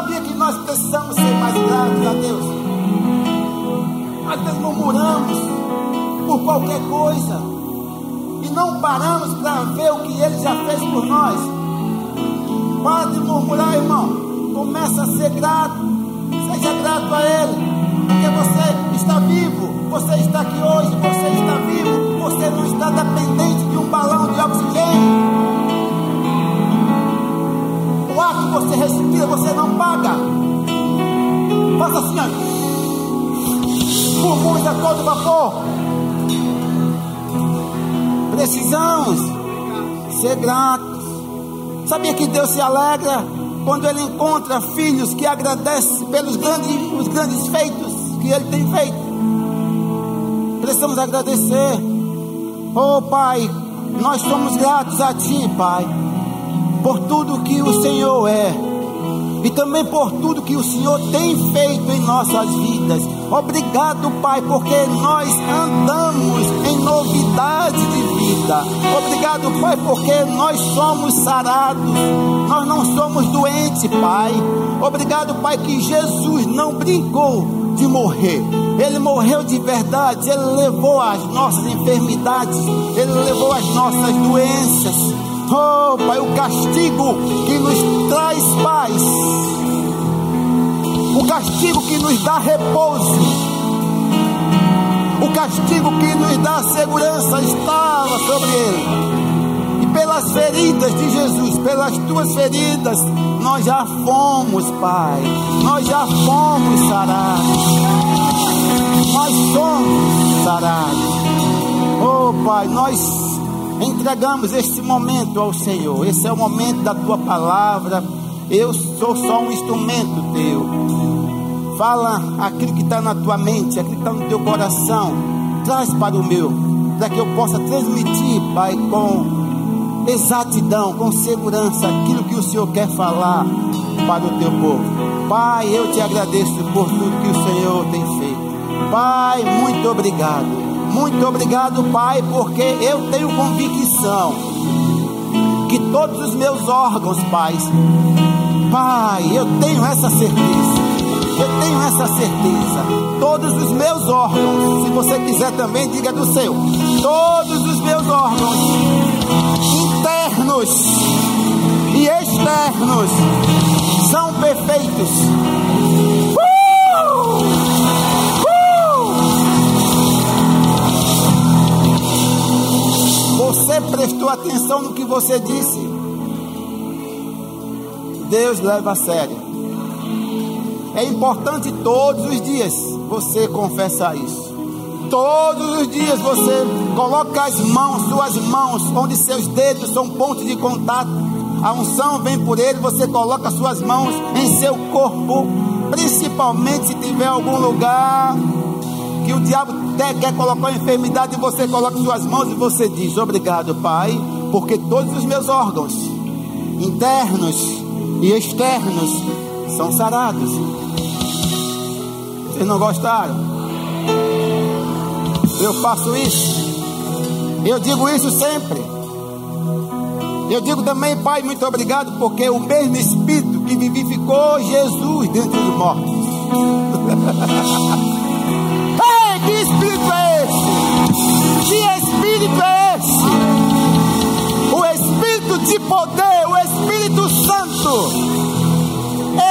Sabia que nós precisamos ser mais gratos a Deus? Nós vezes murmuramos por qualquer coisa e não paramos para ver o que Ele já fez por nós. Para de murmurar, irmão. Começa a ser grato. Seja grato a Ele. Porque você está vivo. Você está aqui hoje. Você está vivo. Você não está dependente de um balão de oxigênio. Ar que você respira, você não paga. Faça assim, ó. Pulmões a todo vapor. Precisamos ser gratos. Sabia que Deus se alegra quando Ele encontra filhos que agradecem pelos grandes, os grandes feitos que Ele tem feito? Precisamos agradecer. Oh Pai, nós somos gratos a Ti, Pai, por tudo que o Senhor é e também por tudo que o Senhor tem feito em nossas vidas. Obrigado, Pai, porque nós andamos em novidade de vida. Obrigado, Pai, porque nós somos sarados, nós não somos doentes, Pai. Obrigado, Pai, que Jesus não brincou de morrer. Ele morreu de verdade, ele levou as nossas enfermidades, ele levou as nossas doenças. Oh, Pai, o castigo que nos traz paz, o castigo que nos dá repouso, o castigo que nos dá segurança estava sobre ele. E pelas feridas de Jesus, pelas tuas feridas, nós já fomos, Pai, nós já fomos sarados. Nós somos sarados. Oh, Pai, nós entregamos este momento ao Senhor. Esse é o momento da tua palavra. Eu sou só um instrumento teu. Fala aquilo que está na tua mente, aquilo que está no teu coração. Traz para o meu, para que eu possa transmitir, Pai, com exatidão, com segurança, aquilo que o Senhor quer falar para o teu povo. Pai, eu te agradeço por tudo que o Senhor tem feito. Pai, muito obrigado. Muito obrigado, Pai, porque eu tenho convicção que todos os meus órgãos, Pai, Pai, eu tenho essa certeza. Eu tenho essa certeza. Todos os meus órgãos, se você quiser também, diga do seu. Todos os meus órgãos, internos e externos, são perfeitos. Você prestou atenção no que você disse? Deus leva a sério. É importante todos os dias você confessar isso. Todos os dias você coloca as mãos, suas mãos, onde seus dedos são pontos de contato. A unção vem por ele, você coloca suas mãos em seu corpo, principalmente se tiver algum lugar que o diabo até quer colocar enfermidade, você coloca suas mãos e você diz: Obrigado, Pai, porque todos os meus órgãos, internos e externos, são sarados. Vocês não gostaram? Eu faço isso. Eu digo isso sempre. Eu digo também, Pai, muito obrigado, porque o mesmo Espírito que vivificou Jesus dentro dos mortos. espírito é esse? O espírito de poder, o Espírito Santo.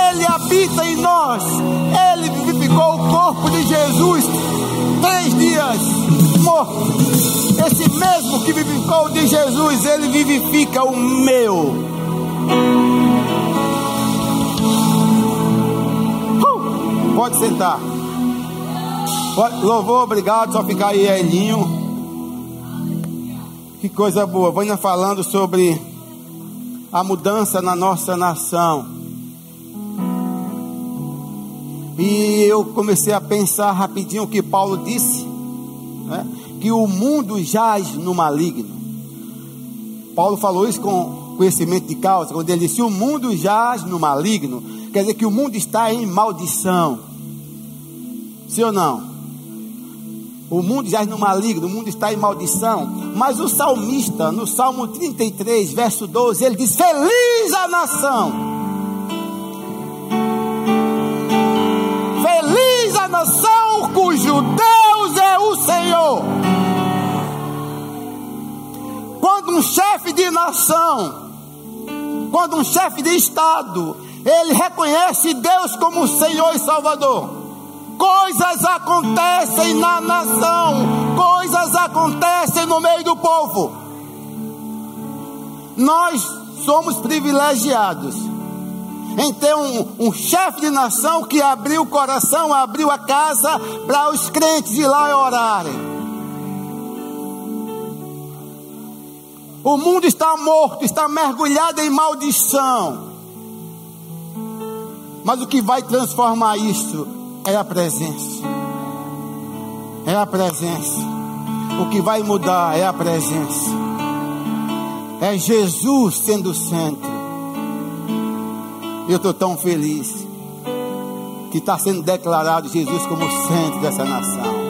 Ele habita em nós. Ele vivificou o corpo de Jesus três dias morto. Esse mesmo que vivificou o de Jesus, ele vivifica o meu. Uh! Pode sentar. Louvor, obrigado, só ficar aí, Elinho. Que coisa boa. Vou falando sobre a mudança na nossa nação. E eu comecei a pensar rapidinho o que Paulo disse, né? que o mundo jaz no maligno. Paulo falou isso com conhecimento de causa, quando ele disse: O mundo jaz no maligno, quer dizer que o mundo está em maldição. Sim ou não? O mundo jaz no maligno, o mundo está em maldição. Mas o salmista, no Salmo 33, verso 12, ele diz: Feliz a nação! Feliz a nação cujo Deus é o Senhor. Quando um chefe de nação, quando um chefe de Estado, ele reconhece Deus como Senhor e Salvador coisas acontecem na nação, coisas acontecem no meio do povo. Nós somos privilegiados em ter um, um chefe de nação que abriu o coração, abriu a casa para os crentes ir lá e orarem. O mundo está morto, está mergulhado em maldição. Mas o que vai transformar isso é a presença. É a presença. O que vai mudar é a presença. É Jesus sendo o centro. Eu estou tão feliz que está sendo declarado Jesus como centro dessa nação.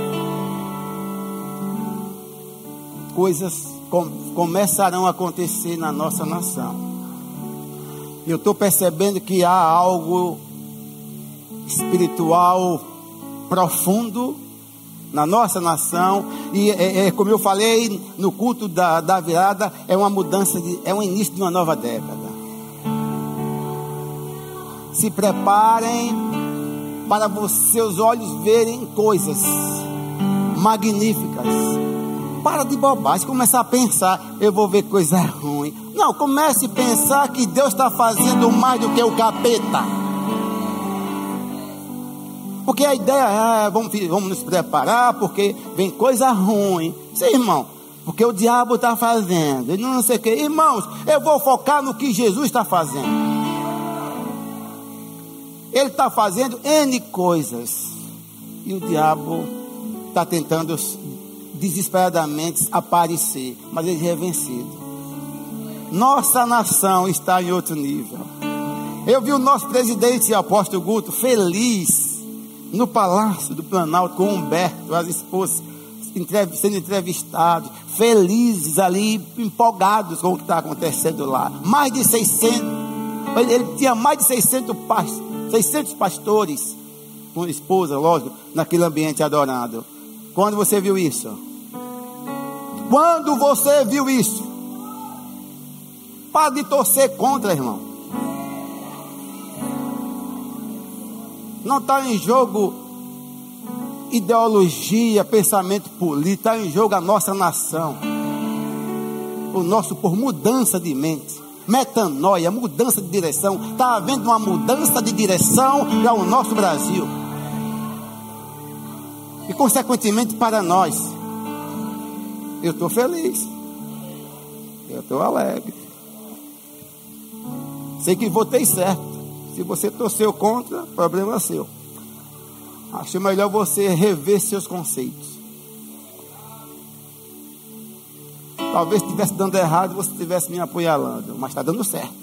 Coisas com, começarão a acontecer na nossa nação. Eu estou percebendo que há algo espiritual profundo na nossa nação e é, é, como eu falei no culto da, da virada é uma mudança de, é um início de uma nova década se preparem para os seus olhos verem coisas magníficas para de bobagem, começar a pensar, eu vou ver coisa ruim. Não, comece a pensar que Deus está fazendo mais do que o capeta. Porque a ideia é, vamos, vamos nos preparar, porque vem coisa ruim. Sim, irmão, porque o diabo está fazendo, não sei o que. Irmãos, eu vou focar no que Jesus está fazendo. Ele está fazendo N coisas. E o diabo está tentando desesperadamente aparecer, mas ele é vencido. Nossa nação está em outro nível. Eu vi o nosso presidente, apóstolo Guto, feliz no Palácio do Planalto com Humberto, as esposas sendo entrevistados, felizes ali, empolgados com o que está acontecendo lá. Mais de 600, ele, tinha mais de 600, 600 pastores com esposa, lógico, naquele ambiente adorado. Quando você viu isso? Quando você viu isso? Para de torcer contra, irmão. Não está em jogo ideologia, pensamento político, está em jogo a nossa nação. O nosso por mudança de mente, metanoia, mudança de direção. Está havendo uma mudança de direção para o nosso Brasil. E consequentemente para nós. Eu estou feliz. Eu estou alegre. Sei que votei certo. Se você torceu contra, problema é seu. Acho melhor você rever seus conceitos. Talvez estivesse dando errado, você estivesse me apoiando, mas está dando certo.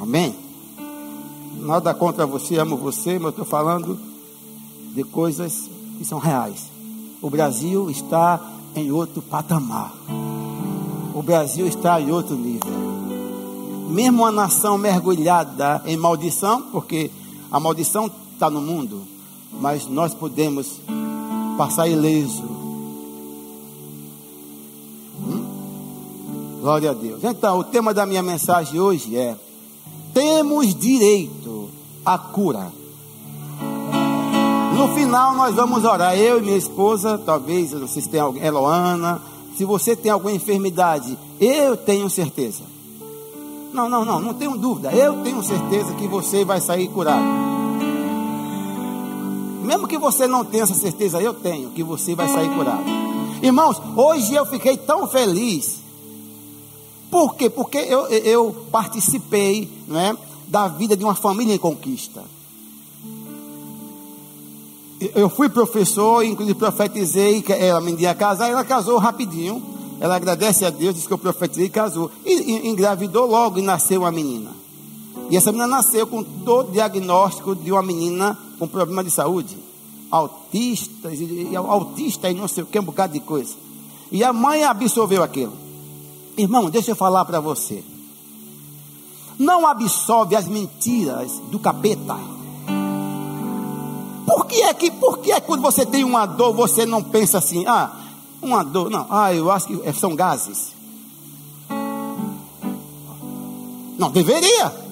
Amém? Nada contra você, amo você, mas estou falando de coisas que são reais. O Brasil está em outro patamar. O Brasil está em outro nível. Mesmo uma nação mergulhada em maldição, porque a maldição está no mundo, mas nós podemos passar ileso. Hum? Glória a Deus. Então, o tema da minha mensagem hoje é: temos direito à cura. No final nós vamos orar, eu e minha esposa, talvez, se tem alguém, Eloana, se você tem alguma enfermidade, eu tenho certeza. Não, não, não, não tenho dúvida. Eu tenho certeza que você vai sair curado. Mesmo que você não tenha essa certeza, eu tenho que você vai sair curado. Irmãos, hoje eu fiquei tão feliz. Por quê? Porque eu, eu participei né, da vida de uma família em conquista eu fui professor, inclusive profetizei que ela me ia casar, ela casou rapidinho. Ela agradece a Deus, disse que eu profetizei e casou. E, e engravidou logo e nasceu uma menina. E essa menina nasceu com todo o diagnóstico de uma menina com problema de saúde. Autista, e, autista e não sei o que, um bocado de coisa. E a mãe absorveu aquilo. Irmão, deixa eu falar para você. Não absorve as mentiras do capeta por que é que, por que é que quando você tem uma dor, você não pensa assim, ah, Uma dor, não, ah, eu acho que é, são gases. Não, deveria.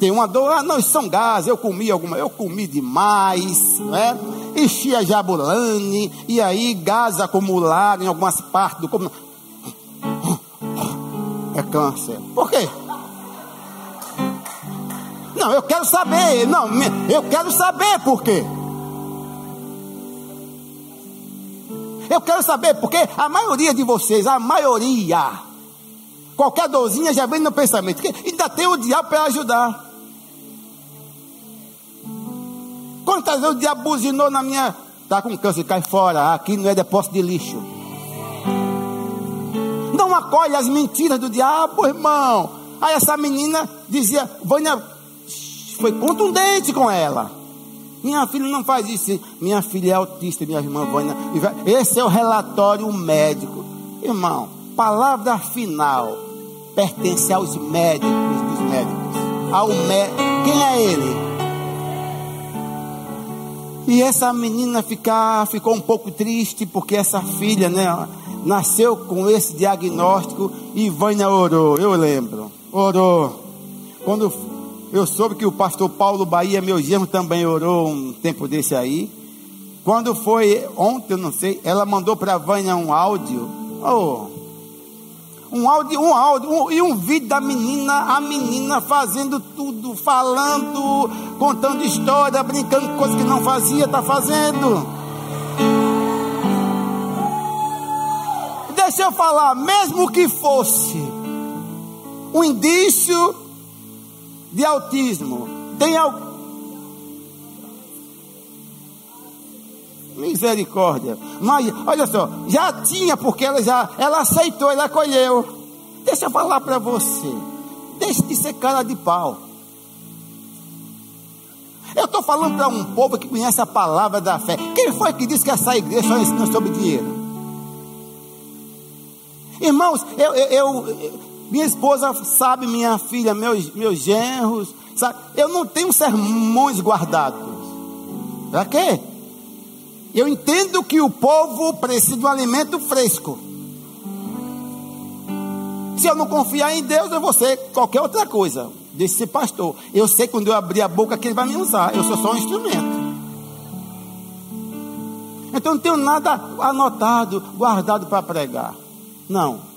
Tem uma dor, ah, não, são gases, eu comi alguma, eu comi demais, né? Enchi a jabulane, e aí gases acumularam em algumas partes do corpo. É câncer. Por quê? Não, eu quero saber. Não, eu quero saber por quê. Eu quero saber porque a maioria de vocês, a maioria, qualquer dorzinha já vem no pensamento. Que ainda tem o diabo para ajudar. Quantas vezes o diabo buzinou na minha. Está com câncer, cai fora. Aqui não é depósito de lixo. Não acolhe as mentiras do diabo, irmão. Aí essa menina dizia, Vânia foi contundente com ela. Minha filha não faz isso. Minha filha é autista, minha irmã Vânia. Esse é o relatório médico. Irmão, palavra final pertence aos médicos dos médicos. Ao mé... Quem é ele? E essa menina ficar, ficou um pouco triste porque essa filha, né, nasceu com esse diagnóstico e Vânia orou, eu lembro. Orou. Quando eu soube que o pastor Paulo Bahia, meu genro, também orou um tempo desse aí. Quando foi ontem, eu não sei, ela mandou para a Vânia um áudio. Oh, um áudio, um áudio, um, e um vídeo da menina, a menina fazendo tudo, falando, contando história, brincando com coisas que não fazia, está fazendo. Deixa eu falar, mesmo que fosse um indício de autismo. Tem. Misericórdia. Mas, olha só, já tinha, porque ela já, ela aceitou, ela acolheu. Deixa eu falar para você. Deixe de ser cara de pau. Eu estou falando para um povo que conhece a palavra da fé. Quem foi que disse que essa igreja só ensina sobre dinheiro? Irmãos, eu, eu, eu minha esposa sabe, minha filha, meus, meus genros, sabe? Eu não tenho sermões guardados. Para quê? Eu entendo que o povo precisa de um alimento fresco. Se eu não confiar em Deus, eu vou ser qualquer outra coisa. Deixe ser pastor. Eu sei quando eu abrir a boca que ele vai me usar. Eu sou só um instrumento. Então não tenho nada anotado, guardado para pregar. Não.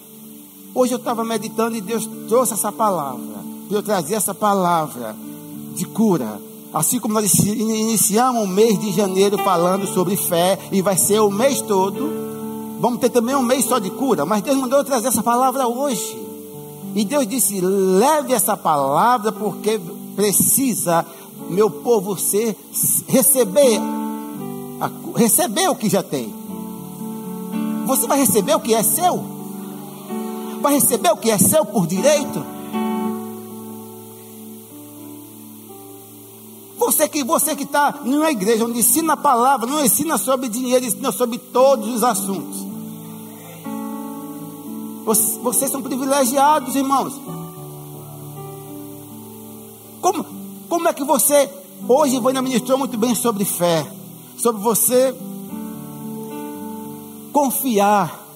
Hoje eu estava meditando e Deus trouxe essa palavra. Eu trazer essa palavra de cura. Assim como nós iniciamos o mês de janeiro falando sobre fé, e vai ser o mês todo, vamos ter também um mês só de cura. Mas Deus mandou eu trazer essa palavra hoje. E Deus disse: leve essa palavra, porque precisa meu povo ser, receber, receber o que já tem. Você vai receber o que é seu? Vai receber o que é seu por direito. Você que você que está numa igreja onde ensina a palavra, não ensina sobre dinheiro, ensina sobre todos os assuntos. Vocês são privilegiados, irmãos. Como, como é que você, hoje, Vânia ministrou muito bem sobre fé, sobre você confiar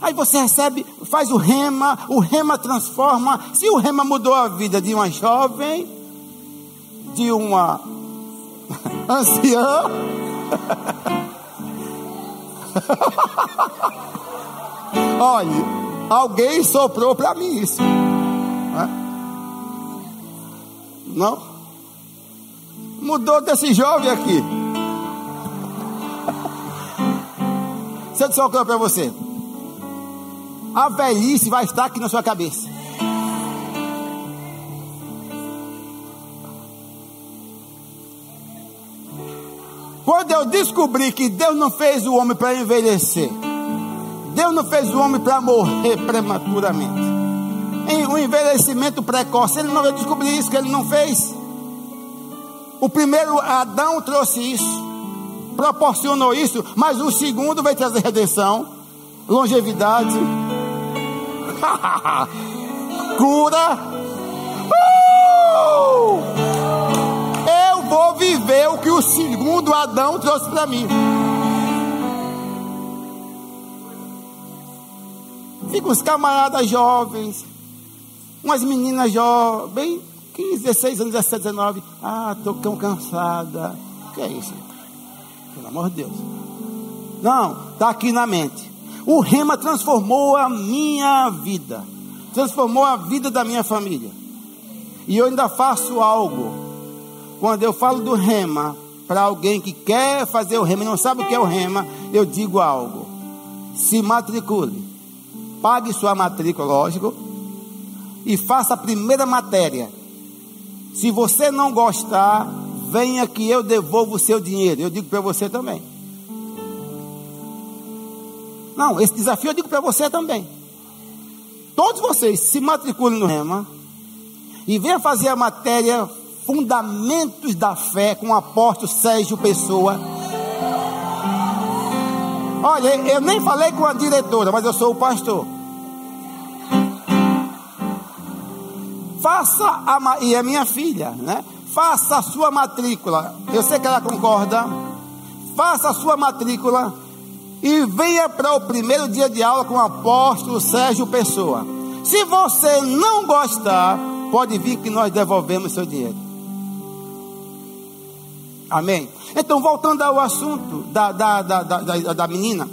Aí você recebe, faz o rema, o rema transforma. Se o rema mudou a vida de uma jovem, de uma anciã, olha, alguém soprou para mim isso. Não? Mudou desse jovem aqui. Deixa eu coisa para você a velhice vai estar aqui na sua cabeça. Quando eu descobri que Deus não fez o homem para envelhecer, Deus não fez o homem para morrer prematuramente. Em um envelhecimento precoce, ele não vai descobrir isso que ele não fez. O primeiro Adão trouxe isso, proporcionou isso, mas o segundo vai trazer redenção, longevidade Cura. Uh! Eu vou viver o que o segundo Adão trouxe para mim. Ficam uns camaradas jovens, umas meninas jovens, bem 15, 16 anos, 17, 19. Ah, estou tão cansada. O que é isso? Pelo amor de Deus. Não, está aqui na mente. O rema transformou a minha vida, transformou a vida da minha família. E eu ainda faço algo. Quando eu falo do rema, para alguém que quer fazer o rema e não sabe o que é o rema, eu digo algo. Se matricule. Pague sua matrícula, lógico. E faça a primeira matéria. Se você não gostar, venha que eu devolvo o seu dinheiro. Eu digo para você também. Não, esse desafio eu digo para você também. Todos vocês se matriculem no Rema e venha fazer a matéria Fundamentos da Fé com o apóstolo Sérgio Pessoa. Olha, eu nem falei com a diretora, mas eu sou o pastor. Faça a e é minha filha, né? Faça a sua matrícula. Eu sei que ela concorda. Faça a sua matrícula e venha para o primeiro dia de aula com o apóstolo Sérgio Pessoa. Se você não gostar, pode vir que nós devolvemos seu dinheiro. Amém? Então, voltando ao assunto da, da, da, da, da menina,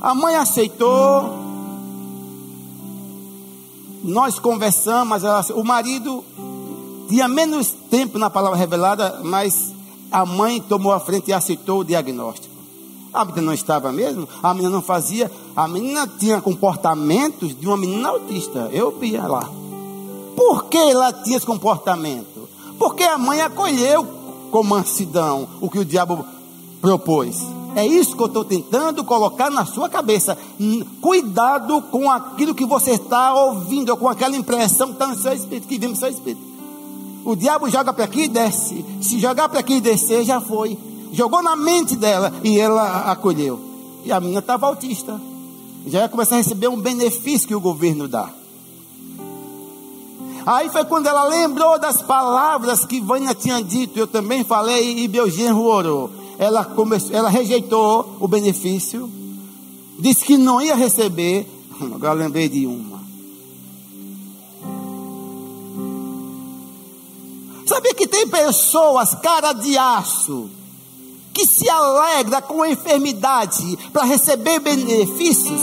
a mãe aceitou, nós conversamos, ela, o marido tinha menos tempo na palavra revelada, mas a mãe tomou a frente e aceitou o diagnóstico. A menina não estava mesmo, a menina não fazia, a menina tinha comportamentos de uma menina autista. Eu via lá. Por que ela tinha esse comportamento? Porque a mãe acolheu com mansidão o que o diabo propôs. É isso que eu estou tentando colocar na sua cabeça. Cuidado com aquilo que você está ouvindo, ou com aquela impressão que está no seu espírito, que vem no seu espírito. O diabo joga para aqui e desce. Se jogar para aqui e descer, já foi. Jogou na mente dela e ela acolheu. E a menina estava autista. Já ia começar a receber um benefício que o governo dá. Aí foi quando ela lembrou das palavras que Vânia tinha dito, eu também falei, e meu genro orou. Ela, começou, ela rejeitou o benefício, disse que não ia receber. Agora lembrei de uma. Sabia que tem pessoas, cara de aço, que se alegra com a enfermidade para receber benefícios?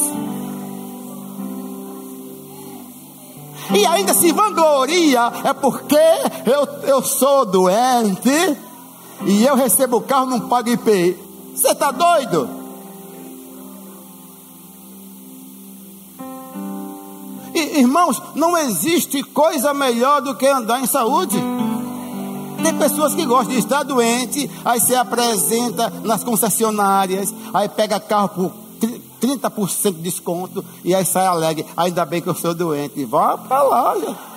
e ainda se vangloria, é porque eu, eu sou doente e eu recebo o carro, não pago IPI. Você está doido? E, irmãos, não existe coisa melhor do que andar em saúde. Tem pessoas que gostam de estar doente, aí se apresenta nas concessionárias, aí pega carro por 30% de desconto e aí sai alegre. Ainda bem que eu sou doente. Vá para lá, gente.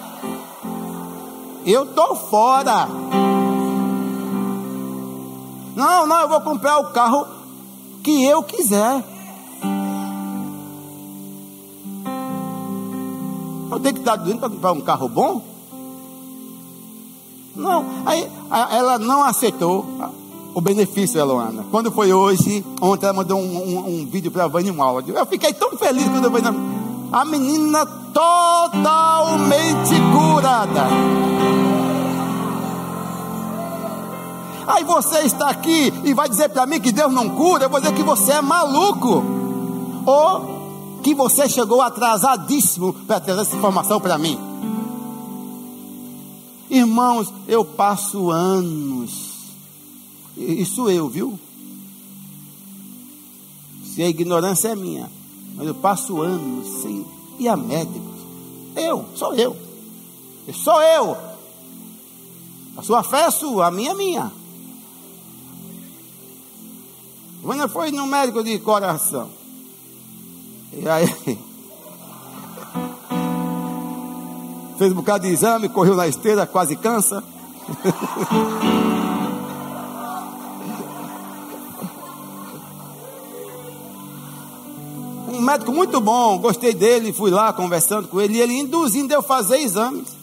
Eu tô fora. Não, não, eu vou comprar o carro que eu quiser. Eu tenho que estar doente para comprar um carro bom? Não, aí ela não aceitou o benefício, Eloana. Quando foi hoje, ontem ela mandou um, um, um vídeo para a Vânia, um áudio. Eu fiquei tão feliz quando eu vi a menina totalmente curada. Aí você está aqui e vai dizer para mim que Deus não cura, eu vou dizer que você é maluco. Ou que você chegou atrasadíssimo para trazer essa informação para mim. Irmãos, eu passo anos isso eu, viu? Se a ignorância é minha, mas eu passo anos sem ir a médicos. Eu, sou eu. Sou eu. A sua fé é sua, a minha é minha. Quando foi no médico de coração. E aí. Fez um bocado de exame, correu na esteira, quase cansa. médico muito bom, gostei dele, fui lá conversando com ele, e ele induzindo eu fazer exames.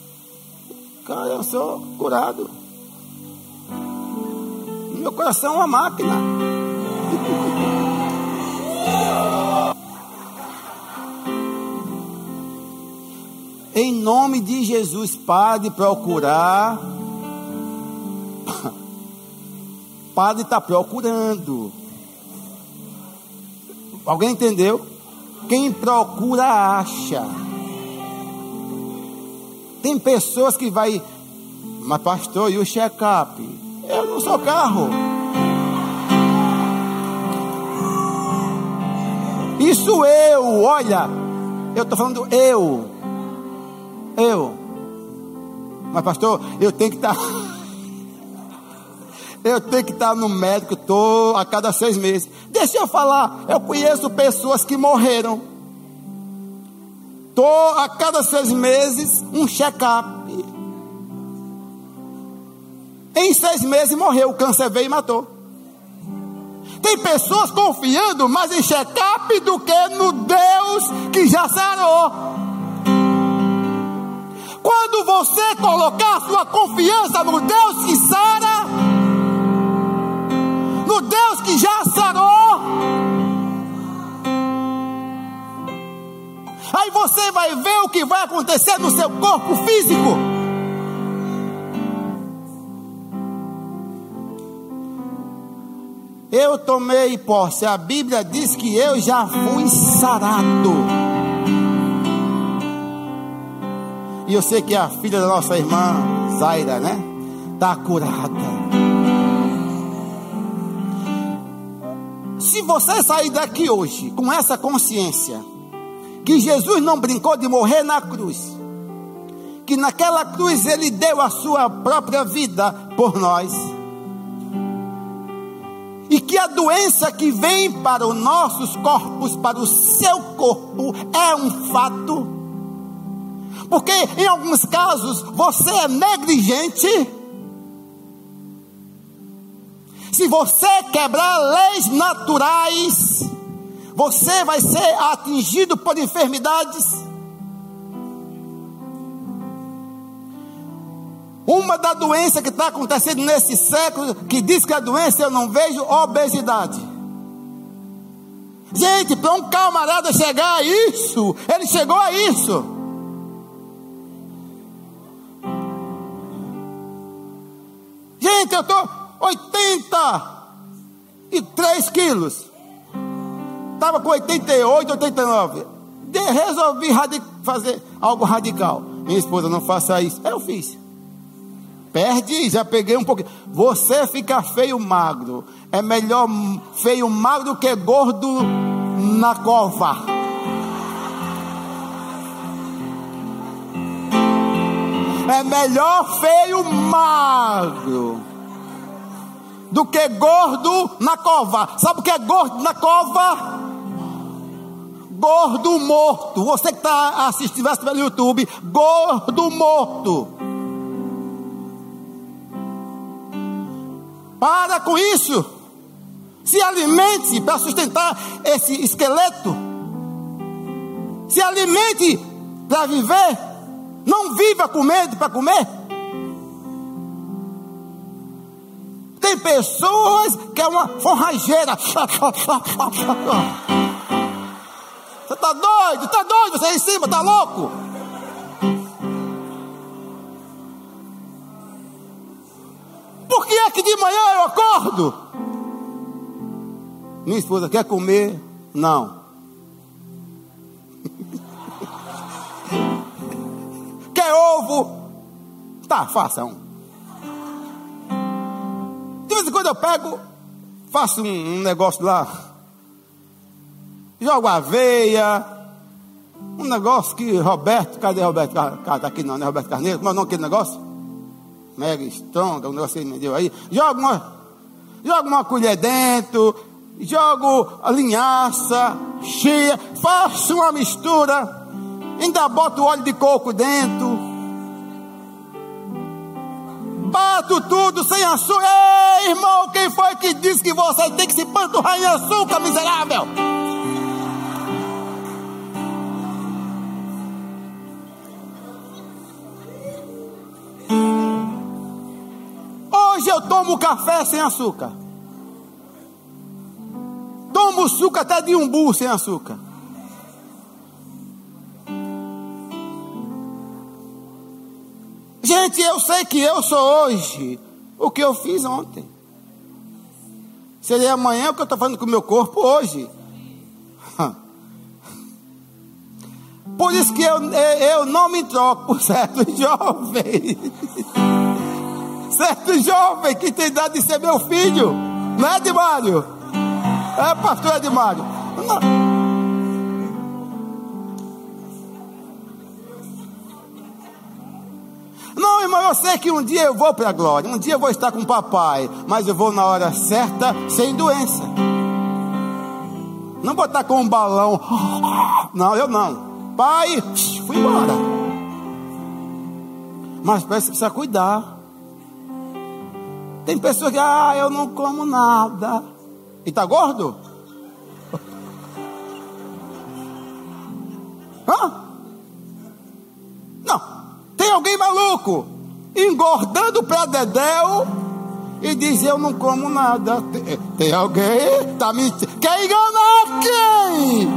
Cara, eu sou curado. Meu coração é uma máquina. Em nome de Jesus, pare de procurar. Pare de estar tá procurando. Alguém entendeu? Quem procura acha. Tem pessoas que vai, mas pastor, e o check-up? Eu não sou carro. Isso eu, olha, eu estou falando eu. Eu. Mas pastor, eu tenho que estar. Tá, eu tenho que estar tá no médico tô, a cada seis meses. Deixa eu falar, eu conheço pessoas que morreram. Tô a cada seis meses um check-up. Em seis meses morreu, o câncer veio e matou. Tem pessoas confiando mais em check-up do que no Deus que já sarou. Quando você colocar sua confiança no Deus que sara, no Deus que já sarou, aí você vai ver o que vai acontecer no seu corpo físico. Eu tomei posse. A Bíblia diz que eu já fui sarado. E eu sei que a filha da nossa irmã Zaira, né? Está curada. Se você sair daqui hoje com essa consciência, que Jesus não brincou de morrer na cruz, que naquela cruz ele deu a sua própria vida por nós e que a doença que vem para os nossos corpos, para o seu corpo, é um fato. Porque em alguns casos você é negligente. Se você quebrar leis naturais, você vai ser atingido por enfermidades. Uma da doença que está acontecendo nesse século, que diz que a doença eu não vejo, obesidade. Gente, para um camarada chegar a isso, ele chegou a isso. Eu estou 83 quilos. Estava com 88, 89. De, resolvi fazer algo radical. Minha esposa, não faça isso. Eu fiz. Perde, já peguei um pouquinho. Você fica feio magro. É melhor feio magro que gordo na cova. É melhor feio magro do que gordo na cova. Sabe o que é gordo na cova? Gordo morto. Você que está assistindo pelo YouTube, gordo morto. Para com isso. Se alimente para sustentar esse esqueleto. Se alimente para viver. Não viva com medo para comer. Tem pessoas que é uma forrageira. Você está doido? Está doido? Você é em cima, está louco? Por que é que de manhã eu acordo? Minha esposa quer comer? Não. quer ovo? Tá, faça um. Vez em quando eu pego, faço um, um negócio lá, jogo aveia, um negócio que Roberto, cadê Roberto? Tá aqui não, não é Roberto Carneiro, como é o nome negócio? mega strong, um negócio que me deu aí. Joga uma, joga uma colher dentro, jogo a linhaça cheia, faço uma mistura, ainda boto óleo de coco dentro. Bato tudo sem açúcar. Ei, irmão, quem foi que disse que você tem que se panturrar em açúcar, miserável? Hoje eu tomo café sem açúcar. Tomo suco até de umbu sem açúcar. Gente, eu sei que eu sou hoje o que eu fiz ontem. Seria amanhã o que eu estou fazendo com o meu corpo hoje. Por isso que eu, eu não me troco certo jovem. Certo jovem que tem idade de ser meu filho. Não é, Edmário? É, pastor Edmário. Não. Eu sei que um dia eu vou para a glória, um dia eu vou estar com o papai, mas eu vou na hora certa, sem doença. Não botar com um balão. Não, eu não. Pai, fui embora. Mas parece que precisa cuidar. Tem pessoas que, ah, eu não como nada. E está gordo? Hã? Tem alguém maluco engordando para Dedéu e diz: Eu não como nada. Tem, tem alguém? Tá mentindo. Quer enganar quem?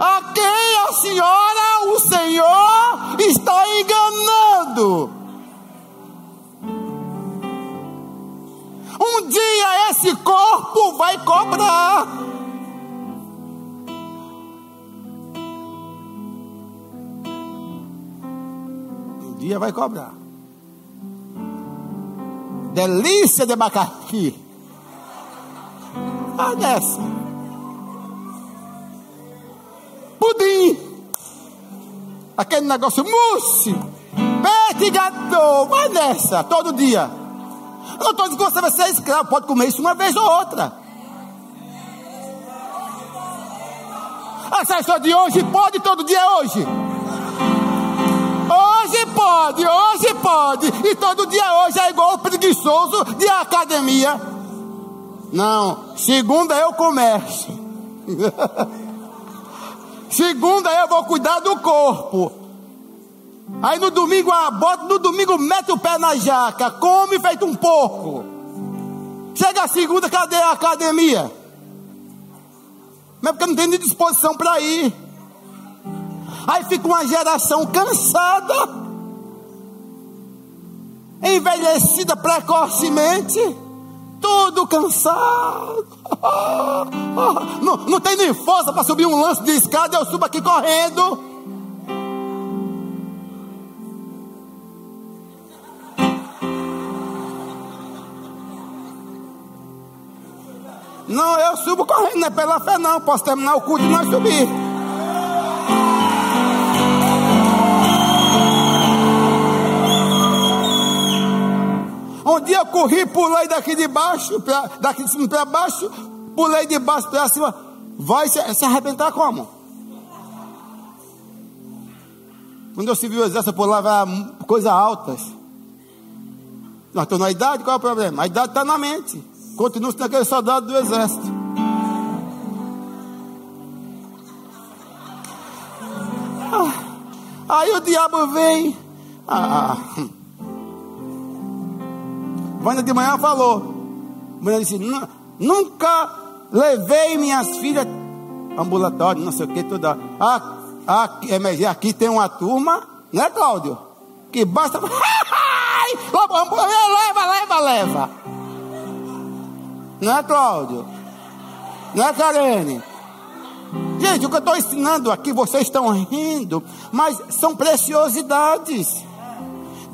A quem a senhora, o Senhor, está enganando? Um dia esse corpo vai cobrar. dia vai cobrar. Delícia de abacaxi. Vai nessa. Pudim. Aquele negócio mousse. Pete gato. Vai nessa. Todo dia. Eu não estou dizendo que você vai ser escravo. Pode comer isso uma vez ou outra. Essa história de hoje pode todo dia é hoje. Hoje pode, hoje pode. E todo dia hoje é igual o preguiçoso de academia. Não, segunda eu comércio. segunda eu vou cuidar do corpo. Aí no domingo, a bota no domingo mete o pé na jaca, come feito um porco. Chega a segunda, cadê a academia? Mas porque não tem nem disposição para ir. Aí fica uma geração cansada, envelhecida precocemente, tudo cansado. Não, não tem nem força para subir um lance de escada, eu subo aqui correndo. Não, eu subo correndo, não é pela fé não. Posso terminar o culto e nós subir. Um dia eu corri, pulei daqui de baixo, pra, daqui de cima para baixo, pulei de baixo para cima. Vai se, se arrebentar como? Quando eu servi o exército, eu pulava coisas altas. Nós estamos na idade, qual é o problema? A idade está na mente. Continua sendo aquele soldado do exército. Ah, aí o diabo vem. Ah, ah. Vânia de manhã falou. Mulher disse: Nunca levei minhas filhas ambulatório, não sei o que, toda. Ah, ah, é, aqui tem uma turma, né, Cláudio? Que basta. leva, leva, leva. Não é, Cláudio? Não é, Karene? Gente, o que eu estou ensinando aqui, vocês estão rindo, mas são preciosidades.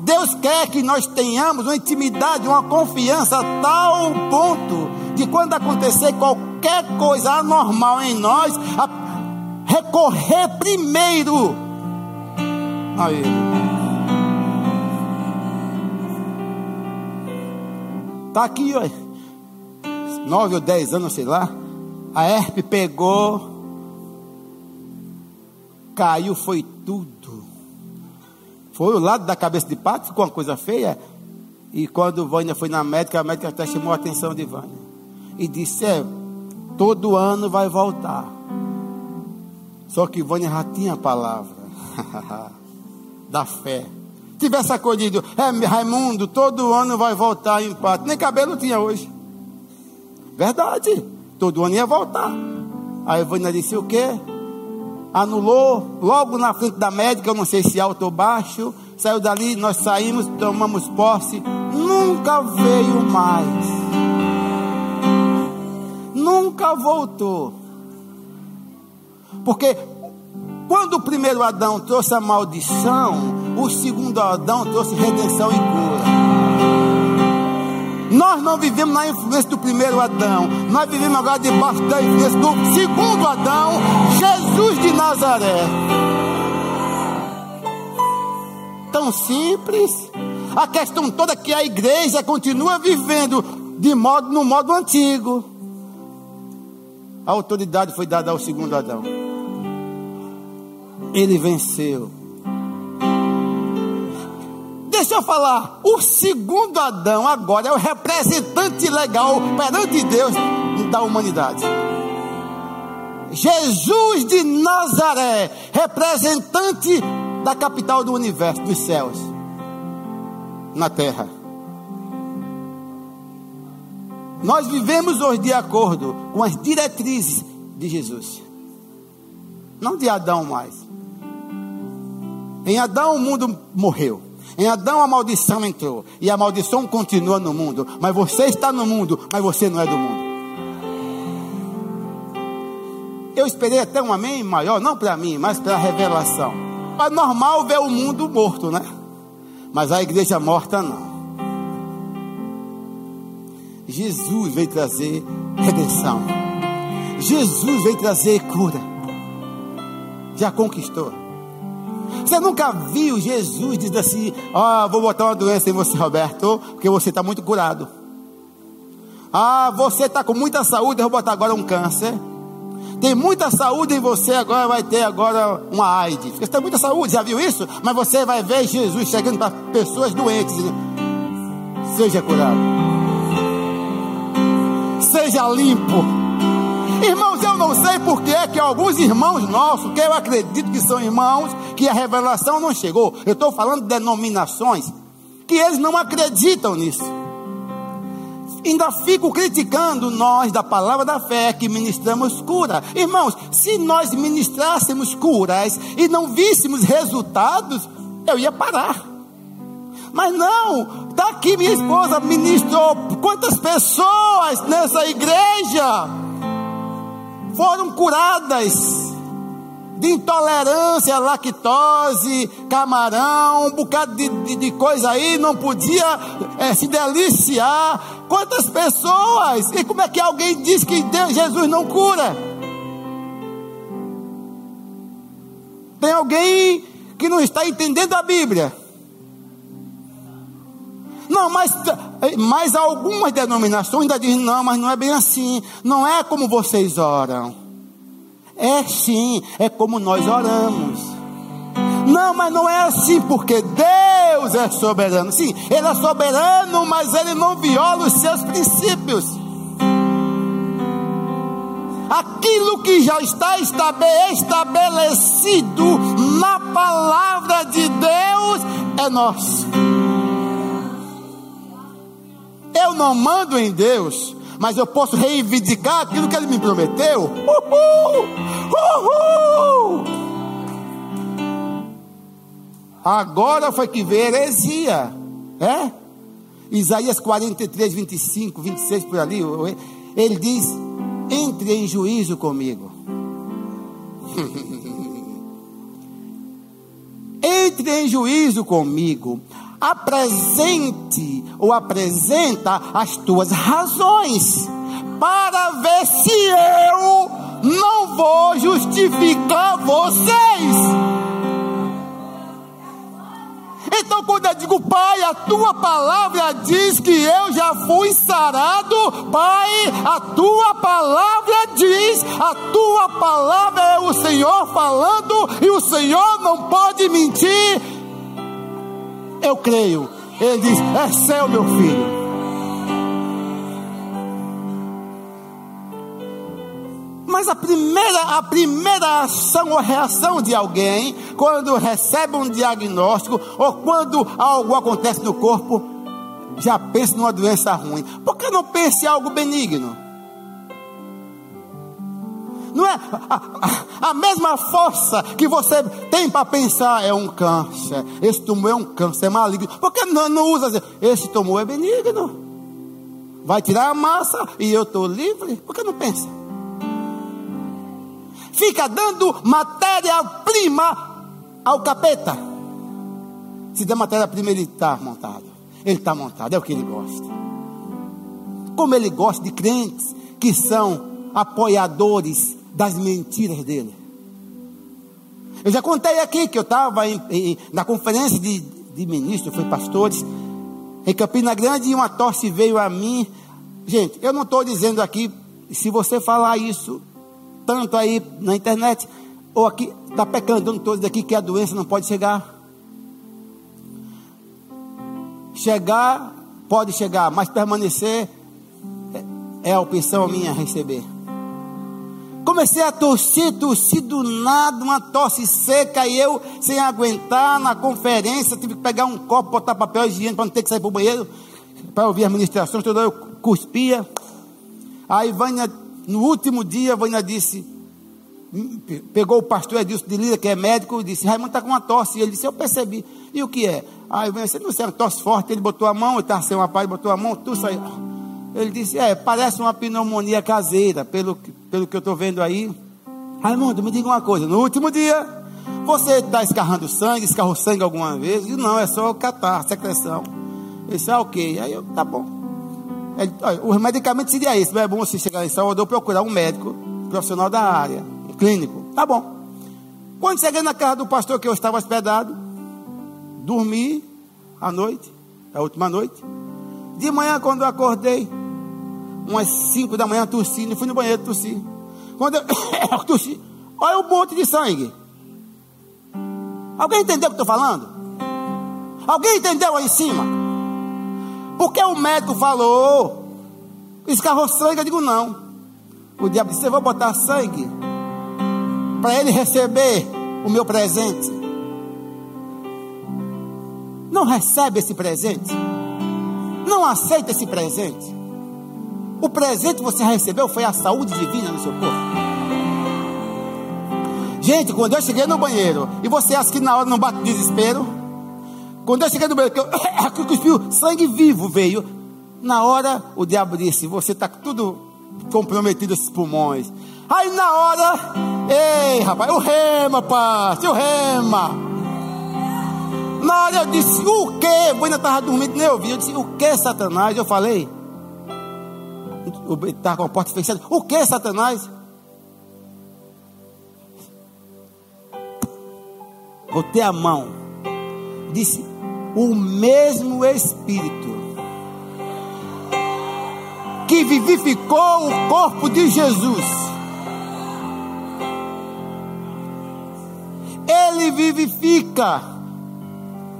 Deus quer que nós tenhamos uma intimidade, uma confiança a tal ponto de quando acontecer qualquer coisa anormal em nós, recorrer primeiro a Ele. Está aqui, ó, nove ou dez anos, sei lá, a herpe pegou, caiu, foi tudo. Foi o lado da cabeça de pato, ficou uma coisa feia. E quando Vânia foi na médica, a médica até chamou a atenção de Vânia. E disse: É, todo ano vai voltar. Só que Vânia já tinha a palavra da fé. Tivesse acolhido, é, Raimundo, todo ano vai voltar em pato. Nem cabelo tinha hoje. Verdade, todo ano ia voltar. Aí Vânia disse: O quê? Anulou logo na frente da médica, eu não sei se alto ou baixo, saiu dali, nós saímos, tomamos posse, nunca veio mais. Nunca voltou. Porque quando o primeiro Adão trouxe a maldição, o segundo Adão trouxe redenção e cura. Nós não vivemos na influência do primeiro Adão, nós vivemos agora debaixo da influência do segundo Adão, Jesus de Nazaré. Tão simples. A questão toda é que a igreja continua vivendo de modo no modo antigo. A autoridade foi dada ao segundo Adão. Ele venceu. Deixa eu falar, o segundo Adão agora é o representante legal perante Deus da humanidade. Jesus de Nazaré, representante da capital do universo, dos céus, na terra. Nós vivemos hoje de acordo com as diretrizes de Jesus, não de Adão mais. Em Adão o mundo morreu. Em Adão a maldição entrou. E a maldição continua no mundo. Mas você está no mundo, mas você não é do mundo. Eu esperei até um amém maior, não para mim, mas para a revelação. É normal ver o mundo morto, né? Mas a igreja morta não. Jesus veio trazer redenção. Jesus veio trazer cura. Já conquistou. Você nunca viu Jesus dizer assim: Ah, vou botar uma doença em você, Roberto, porque você está muito curado. Ah, você está com muita saúde, eu vou botar agora um câncer. Tem muita saúde em você, agora vai ter agora uma AIDS. Você tem muita saúde, já viu isso? Mas você vai ver Jesus chegando para pessoas doentes. Seja curado. Seja limpo. Irmãos, eu não sei por que é que alguns irmãos nossos, que eu acredito que são irmãos, que a revelação não chegou. Eu estou falando de denominações que eles não acreditam nisso. Ainda fico criticando nós da palavra da fé que ministramos cura. Irmãos, se nós ministrássemos curas e não víssemos resultados, eu ia parar. Mas não, está aqui minha esposa ministrou quantas pessoas nessa igreja foram curadas de intolerância, lactose, camarão, um bocado de, de, de coisa aí, não podia é, se deliciar. Quantas pessoas? E como é que alguém diz que Deus, Jesus não cura? Tem alguém que não está entendendo a Bíblia. Não, mas, mas algumas denominações ainda dizem, não, mas não é bem assim. Não é como vocês oram. É sim, é como nós oramos. Não, mas não é assim, porque Deus é soberano. Sim, Ele é soberano, mas Ele não viola os seus princípios. Aquilo que já está estabelecido na palavra de Deus é nosso. Eu não mando em Deus, mas eu posso reivindicar aquilo que Ele me prometeu. Uhul! Uhul! Agora foi que veio heresia, é? Isaías 43, 25, 26 por ali, ele diz: entre em juízo comigo. entre em juízo comigo apresente ou apresenta as tuas razões, para ver se eu não vou justificar vocês. Então, quando eu digo, Pai, a tua palavra diz que eu já fui sarado, Pai, a tua palavra diz, a tua palavra é o Senhor falando, e o Senhor não pode mentir eu creio. Ele diz: É seu, meu filho. Mas a primeira, a primeira ação ou reação de alguém, quando recebe um diagnóstico, ou quando algo acontece no corpo, já pensa numa doença ruim. Por que não pense em algo benigno? Não é a, a, a mesma força que você tem para pensar é um câncer. Esse tumor é um câncer, é maligno. Por que não, não usa assim? Esse tumor é benigno. Vai tirar a massa e eu estou livre. Por que não pensa? Fica dando matéria-prima ao capeta. Se der matéria-prima, ele está montado. Ele está montado, é o que ele gosta. Como ele gosta de crentes que são apoiadores das mentiras dele. Eu já contei aqui que eu estava na conferência de, de ministros, foi pastores, em Campina Grande, e uma tosse veio a mim. Gente, eu não estou dizendo aqui, se você falar isso, tanto aí na internet, ou aqui, está pecando, eu não estou aqui que a doença não pode chegar. Chegar, pode chegar, mas permanecer é, é a opção minha a receber. Comecei a tossir, tossir do nada, uma tosse seca, e eu, sem aguentar, na conferência, tive que pegar um copo, botar papel higiênico para não ter que sair para o banheiro, para ouvir a ministração, toda eu cuspia. Aí Vânia, no último dia, Vânia disse, pegou o pastor Edilson de Lira, que é médico, e disse, Raimundo está com uma tosse. E ele disse, eu percebi. E o que é? Aí Vânia disse, não sei, uma tosse forte. Ele botou a mão, ele estava sem uma paz, botou a mão, tudo saiu. Ele disse: É, parece uma pneumonia caseira, pelo, pelo que eu estou vendo aí. Raimundo, me diga uma coisa: no último dia, você está escarrando sangue, escarrou sangue alguma vez? E não, é só catar, secreção. Ele disse: Ah, ok. Aí eu, tá bom. Ele, olha, o medicamento seria esse, mas é bom você chegar em Salvador procurar um médico profissional da área, um clínico. Tá bom. Quando cheguei na casa do pastor que eu estava hospedado, dormi à noite, a última noite. De manhã, quando eu acordei, umas 5 da manhã tossindo, fui no banheiro tossir. Quando eu, tossi, olha o monte de sangue. Alguém entendeu o que estou falando? Alguém entendeu aí em cima? Porque o médico falou, escarrou sangue, eu digo não. O diabo disse, eu vou botar sangue para ele receber o meu presente. Não recebe esse presente. Não aceita esse presente. O presente que você recebeu foi a saúde divina no seu corpo. Gente, quando eu cheguei no banheiro, e você acha que na hora não bate desespero? Quando eu cheguei no banheiro, que eu cuspiu, sangue vivo veio. Na hora, o diabo disse: Você está tudo comprometido esses pulmões. Aí na hora, ei rapaz, o rema, pai, o rema. Na hora eu disse: O que? Eu ainda estava dormindo, nem ouvi. Eu disse: O que, Satanás? Eu falei: está com a porta fechada. O que, Satanás? Botei a mão. Disse: O mesmo Espírito que vivificou o corpo de Jesus. Ele vivifica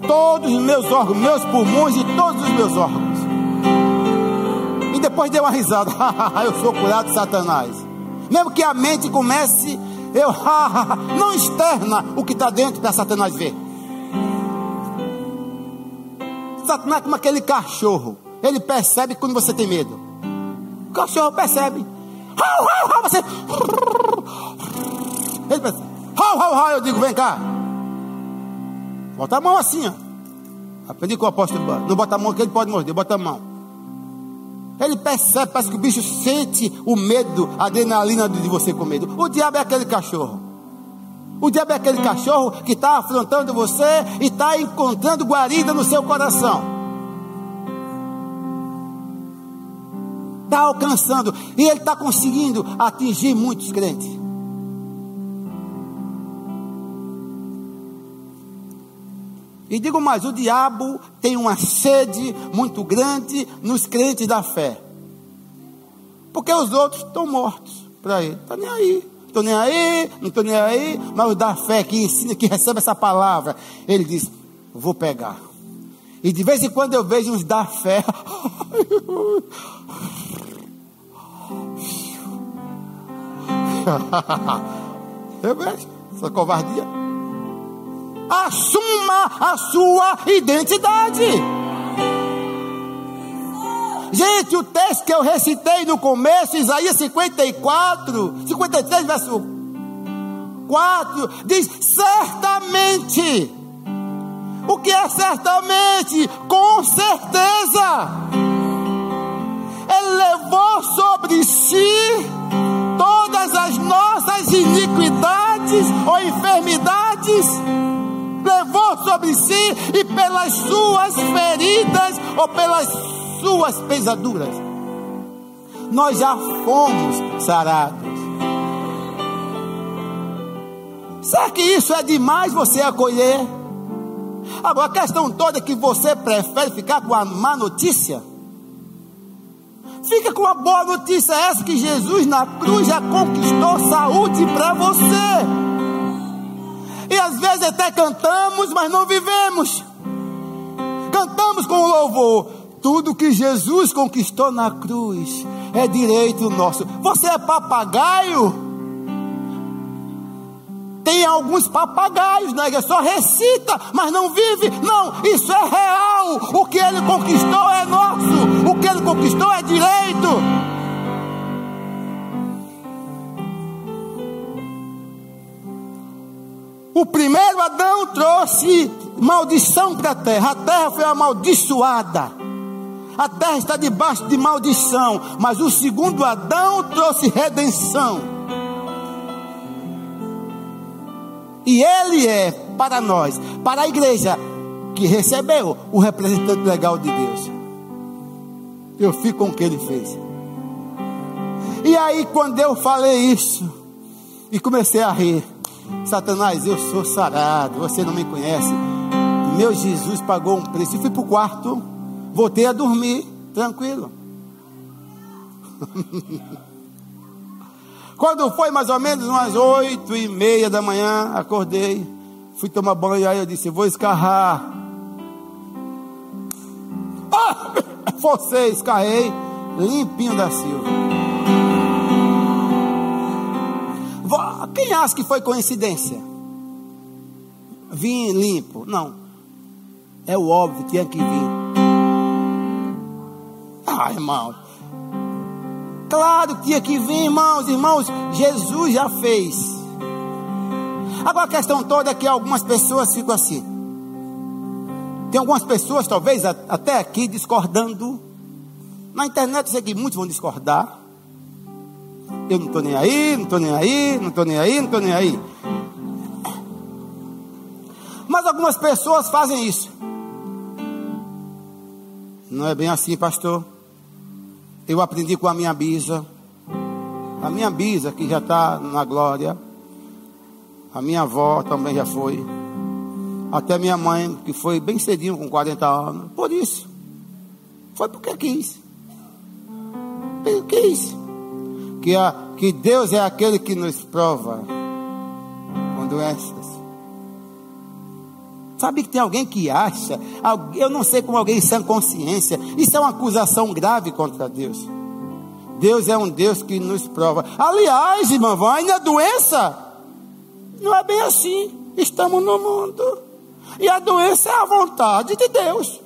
todos os meus órgãos, meus pulmões e todos os meus órgãos depois deu uma risada. eu sou curado Satanás. Mesmo que a mente comece, eu não externa o que está dentro para Satanás ver. Satanás é como aquele cachorro. Ele percebe quando você tem medo. O cachorro percebe. Você. Ele percebe. Eu digo, vem cá. Bota a mão assim, ó. Aprendi com o apóstolo. Não bota a mão que ele pode morder, bota a mão. Ele percebe, parece que o bicho sente o medo, a adrenalina de você com medo. O diabo é aquele cachorro. O diabo é aquele cachorro que está afrontando você e está encontrando guarida no seu coração. Está alcançando. E ele está conseguindo atingir muitos crentes. E digo mais: o diabo tem uma sede muito grande nos crentes da fé. Porque os outros estão mortos para ele. Está nem aí. Estou nem aí, não estou nem aí. Mas o da fé que ensina, que recebe essa palavra, ele diz: Vou pegar. E de vez em quando eu vejo uns da fé. eu vejo essa covardia assuma a sua identidade. Gente, o texto que eu recitei no começo, Isaías 54, 53, verso 4, diz: certamente. O que é certamente? Com certeza. Ele levou sobre si todas as nossas iniquidades ou enfermidades sobre si e pelas suas feridas ou pelas suas pesaduras, nós já fomos sarados. Será que isso é demais você acolher? Agora a questão toda é que você prefere ficar com a má notícia. Fica com a boa notícia essa que Jesus na cruz já conquistou saúde para você. E às vezes até cantamos, mas não vivemos. Cantamos com louvor. Tudo que Jesus conquistou na cruz é direito nosso. Você é papagaio? Tem alguns papagaios, né? Que só recita, mas não vive. Não, isso é real. O que ele conquistou é nosso. O que ele conquistou é direito. O primeiro Adão trouxe maldição para a terra. A terra foi amaldiçoada. A terra está debaixo de maldição. Mas o segundo Adão trouxe redenção. E ele é para nós, para a igreja que recebeu o representante legal de Deus. Eu fico com o que ele fez. E aí, quando eu falei isso, e comecei a rir, Satanás, eu sou sarado, você não me conhece. Meu Jesus pagou um preço. E fui para o quarto, voltei a dormir, tranquilo. Quando foi mais ou menos umas oito e meia da manhã, acordei, fui tomar banho, aí eu disse, vou escarrar. Ah, você, escarrei, limpinho da Silva. Quem acha que foi coincidência? Vim limpo. Não. É o óbvio, tinha que vir. Ah, irmão. Claro que tinha que vir, irmãos, irmãos. Jesus já fez. Agora a questão toda é que algumas pessoas ficam assim. Tem algumas pessoas, talvez até aqui, discordando. Na internet eu sei que muitos vão discordar. Eu não estou nem aí, não estou nem aí, não estou nem aí, não estou nem aí. Mas algumas pessoas fazem isso. Não é bem assim, pastor. Eu aprendi com a minha bisa. A minha bisa, que já está na glória. A minha avó também já foi. Até minha mãe, que foi bem cedinho, com 40 anos. Por isso. Foi porque quis. Porque quis que, a, que Deus é aquele que nos prova com doenças. Sabe que tem alguém que acha, eu não sei como alguém sem consciência, isso é uma acusação grave contra Deus. Deus é um Deus que nos prova. Aliás, irmão, ainda a doença não é bem assim. Estamos no mundo. E a doença é a vontade de Deus.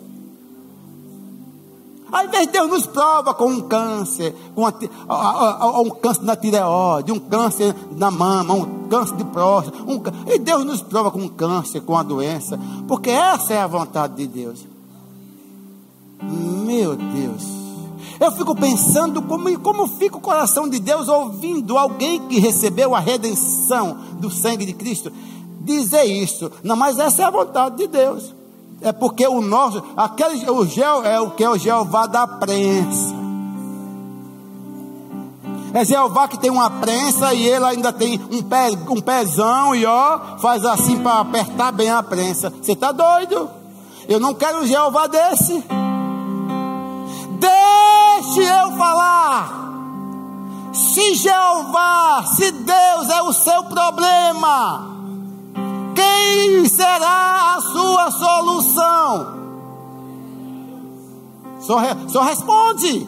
Aí Deus nos prova com um câncer, com uma, um câncer na tireoide, um câncer na mama, um câncer de próstata. Um, e Deus nos prova com um câncer, com a doença, porque essa é a vontade de Deus. Meu Deus. Eu fico pensando como, como fica o coração de Deus ouvindo alguém que recebeu a redenção do sangue de Cristo dizer isso. Não, mas essa é a vontade de Deus. É porque o nosso, aquele, o gel é o que é o Jeová da prensa. É Jeová que tem uma prensa e ele ainda tem um, pé, um pezão e ó, faz assim para apertar bem a prensa. Você está doido? Eu não quero um Jeová desse. Deixe eu falar. Se Jeová, se Deus é o seu problema, quem será solução? Só, só responde,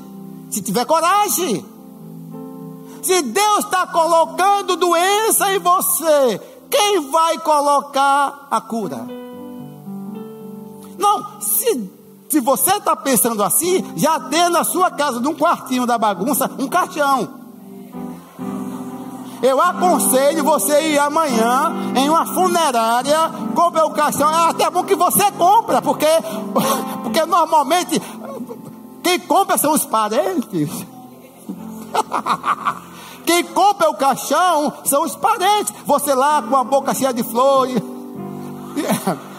se tiver coragem. Se Deus está colocando doença em você, quem vai colocar a cura? Não, se Se você está pensando assim, já tem na sua casa, num quartinho da bagunça, um caixão. Eu aconselho você ir amanhã em uma funerária, comprar o caixão. É até bom que você compra, porque, porque normalmente quem compra são os parentes. Quem compra o caixão são os parentes. Você lá com a boca cheia de flores.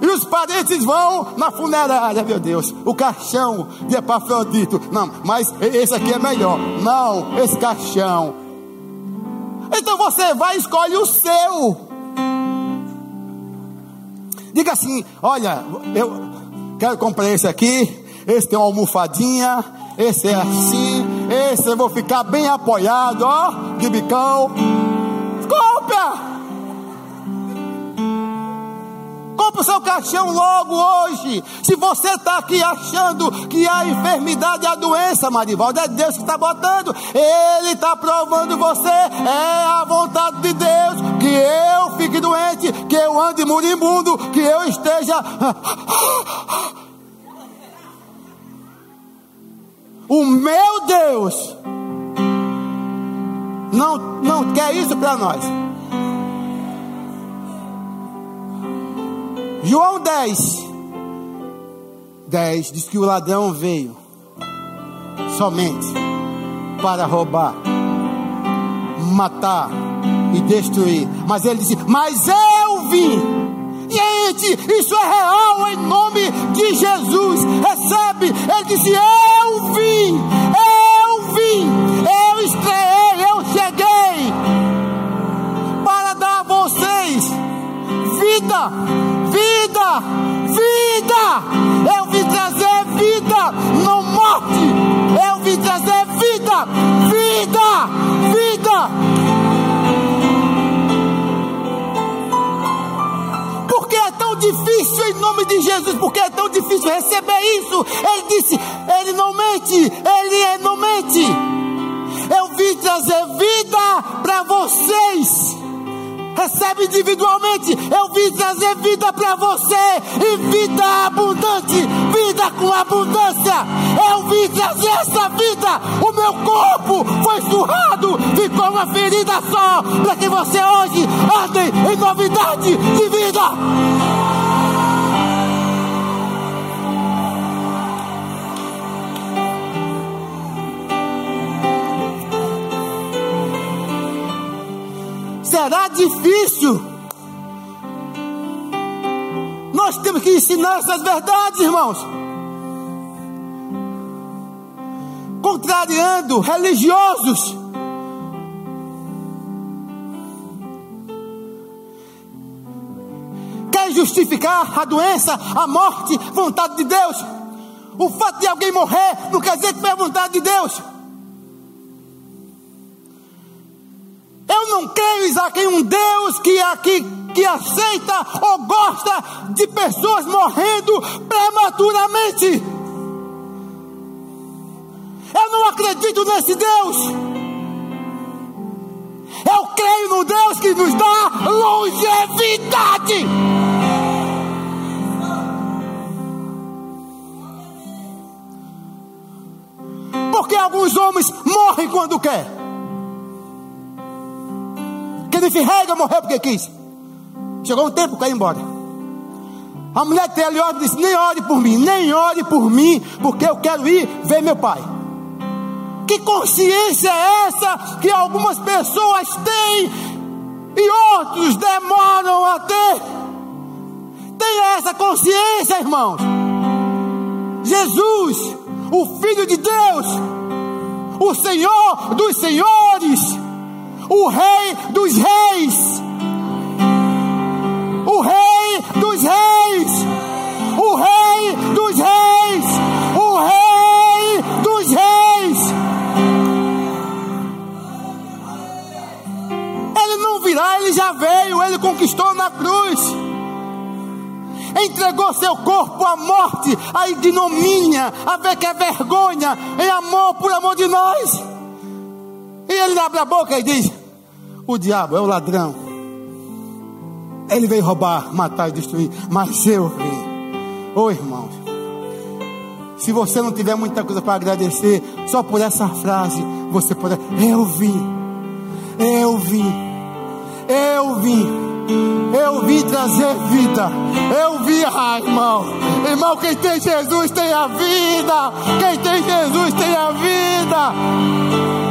E os parentes vão na funerária, meu Deus. O caixão de Epafrodito. Não, mas esse aqui é melhor. Não, esse caixão. Então você vai e escolhe o seu. Diga assim: olha, eu quero comprar esse aqui. Esse tem uma almofadinha. Esse é assim. Esse eu vou ficar bem apoiado, ó, de bicão. Compra! Compre o seu caixão logo hoje. Se você está aqui achando que a enfermidade é a doença, Marivaldo, é Deus que está botando. Ele está provando você. É a vontade de Deus que eu fique doente, que eu ande moribundo, que eu esteja. O meu Deus não, não quer isso para nós. João 10, 10 diz que o ladrão veio somente para roubar, matar e destruir. Mas ele disse: Mas eu vim. Gente, isso é real em nome de Jesus. Recebe. Ele disse: Eu vim, eu vim, eu estreiei, eu cheguei para dar a vocês vida vida. Eu vim trazer vida, não morte. Eu vim trazer vida, vida, vida. Por que é tão difícil em nome de Jesus? Por que é tão difícil receber isso? Ele disse: Ele não mente, Ele é não mente. Eu vim trazer vida para vocês recebe individualmente. Eu vim trazer vida para você e vida abundante, vida com abundância. Eu vim trazer essa vida. O meu corpo foi surrado, ficou uma ferida só, para que você hoje ande em novidade de vida. Será difícil. Nós temos que ensinar essas verdades, irmãos. Contrariando religiosos. Quer justificar a doença, a morte, vontade de Deus. O fato de alguém morrer não quer dizer que foi a vontade de Deus. Eu não creio, Isaac, em um Deus que aqui que aceita ou gosta de pessoas morrendo prematuramente. Eu não acredito nesse Deus. Eu creio no Deus que nos dá longevidade. Porque alguns homens morrem quando quer. Kenneth Reagan morreu porque quis. Chegou o tempo, caiu embora. A mulher dele olha e disse: Nem ore por mim, nem ore por mim, porque eu quero ir ver meu pai. Que consciência é essa que algumas pessoas têm e outros demoram a ter? Tenha essa consciência, irmãos. Jesus, o Filho de Deus, o Senhor dos Senhores, o Rei dos Reis, o Rei dos Reis, o Rei dos Reis, o Rei dos Reis. Ele não virá, ele já veio, ele conquistou na cruz entregou seu corpo à morte, à ignomínia, a ver que é vergonha, em amor, por amor de nós. E ele abre a boca e diz: o diabo é o ladrão. Ele veio roubar, matar e destruir. Mas eu vim Ô oh, se você não tiver muita coisa para agradecer, só por essa frase, você pode. Eu vim, eu vim, eu vim. Eu vim trazer vida. Eu vim, ah, irmão. Irmão, quem tem Jesus tem a vida. Quem tem Jesus tem a vida.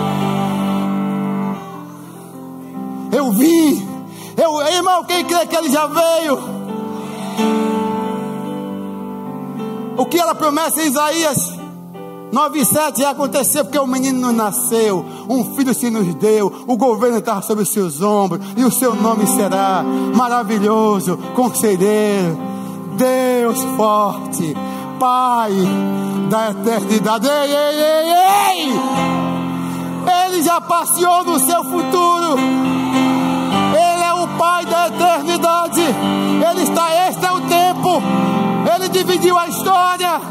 Eu vim. Eu, irmão, quem crê que ele já veio? O que ela promete em Isaías 9,7 já aconteceu porque o menino nasceu, um filho se nos deu, o governo está sobre os seus ombros, e o seu nome será maravilhoso, conselheiro, Deus forte, Pai da eternidade. Ei, ei, ei, ei! Ele já passeou no seu futuro. Dividiu a história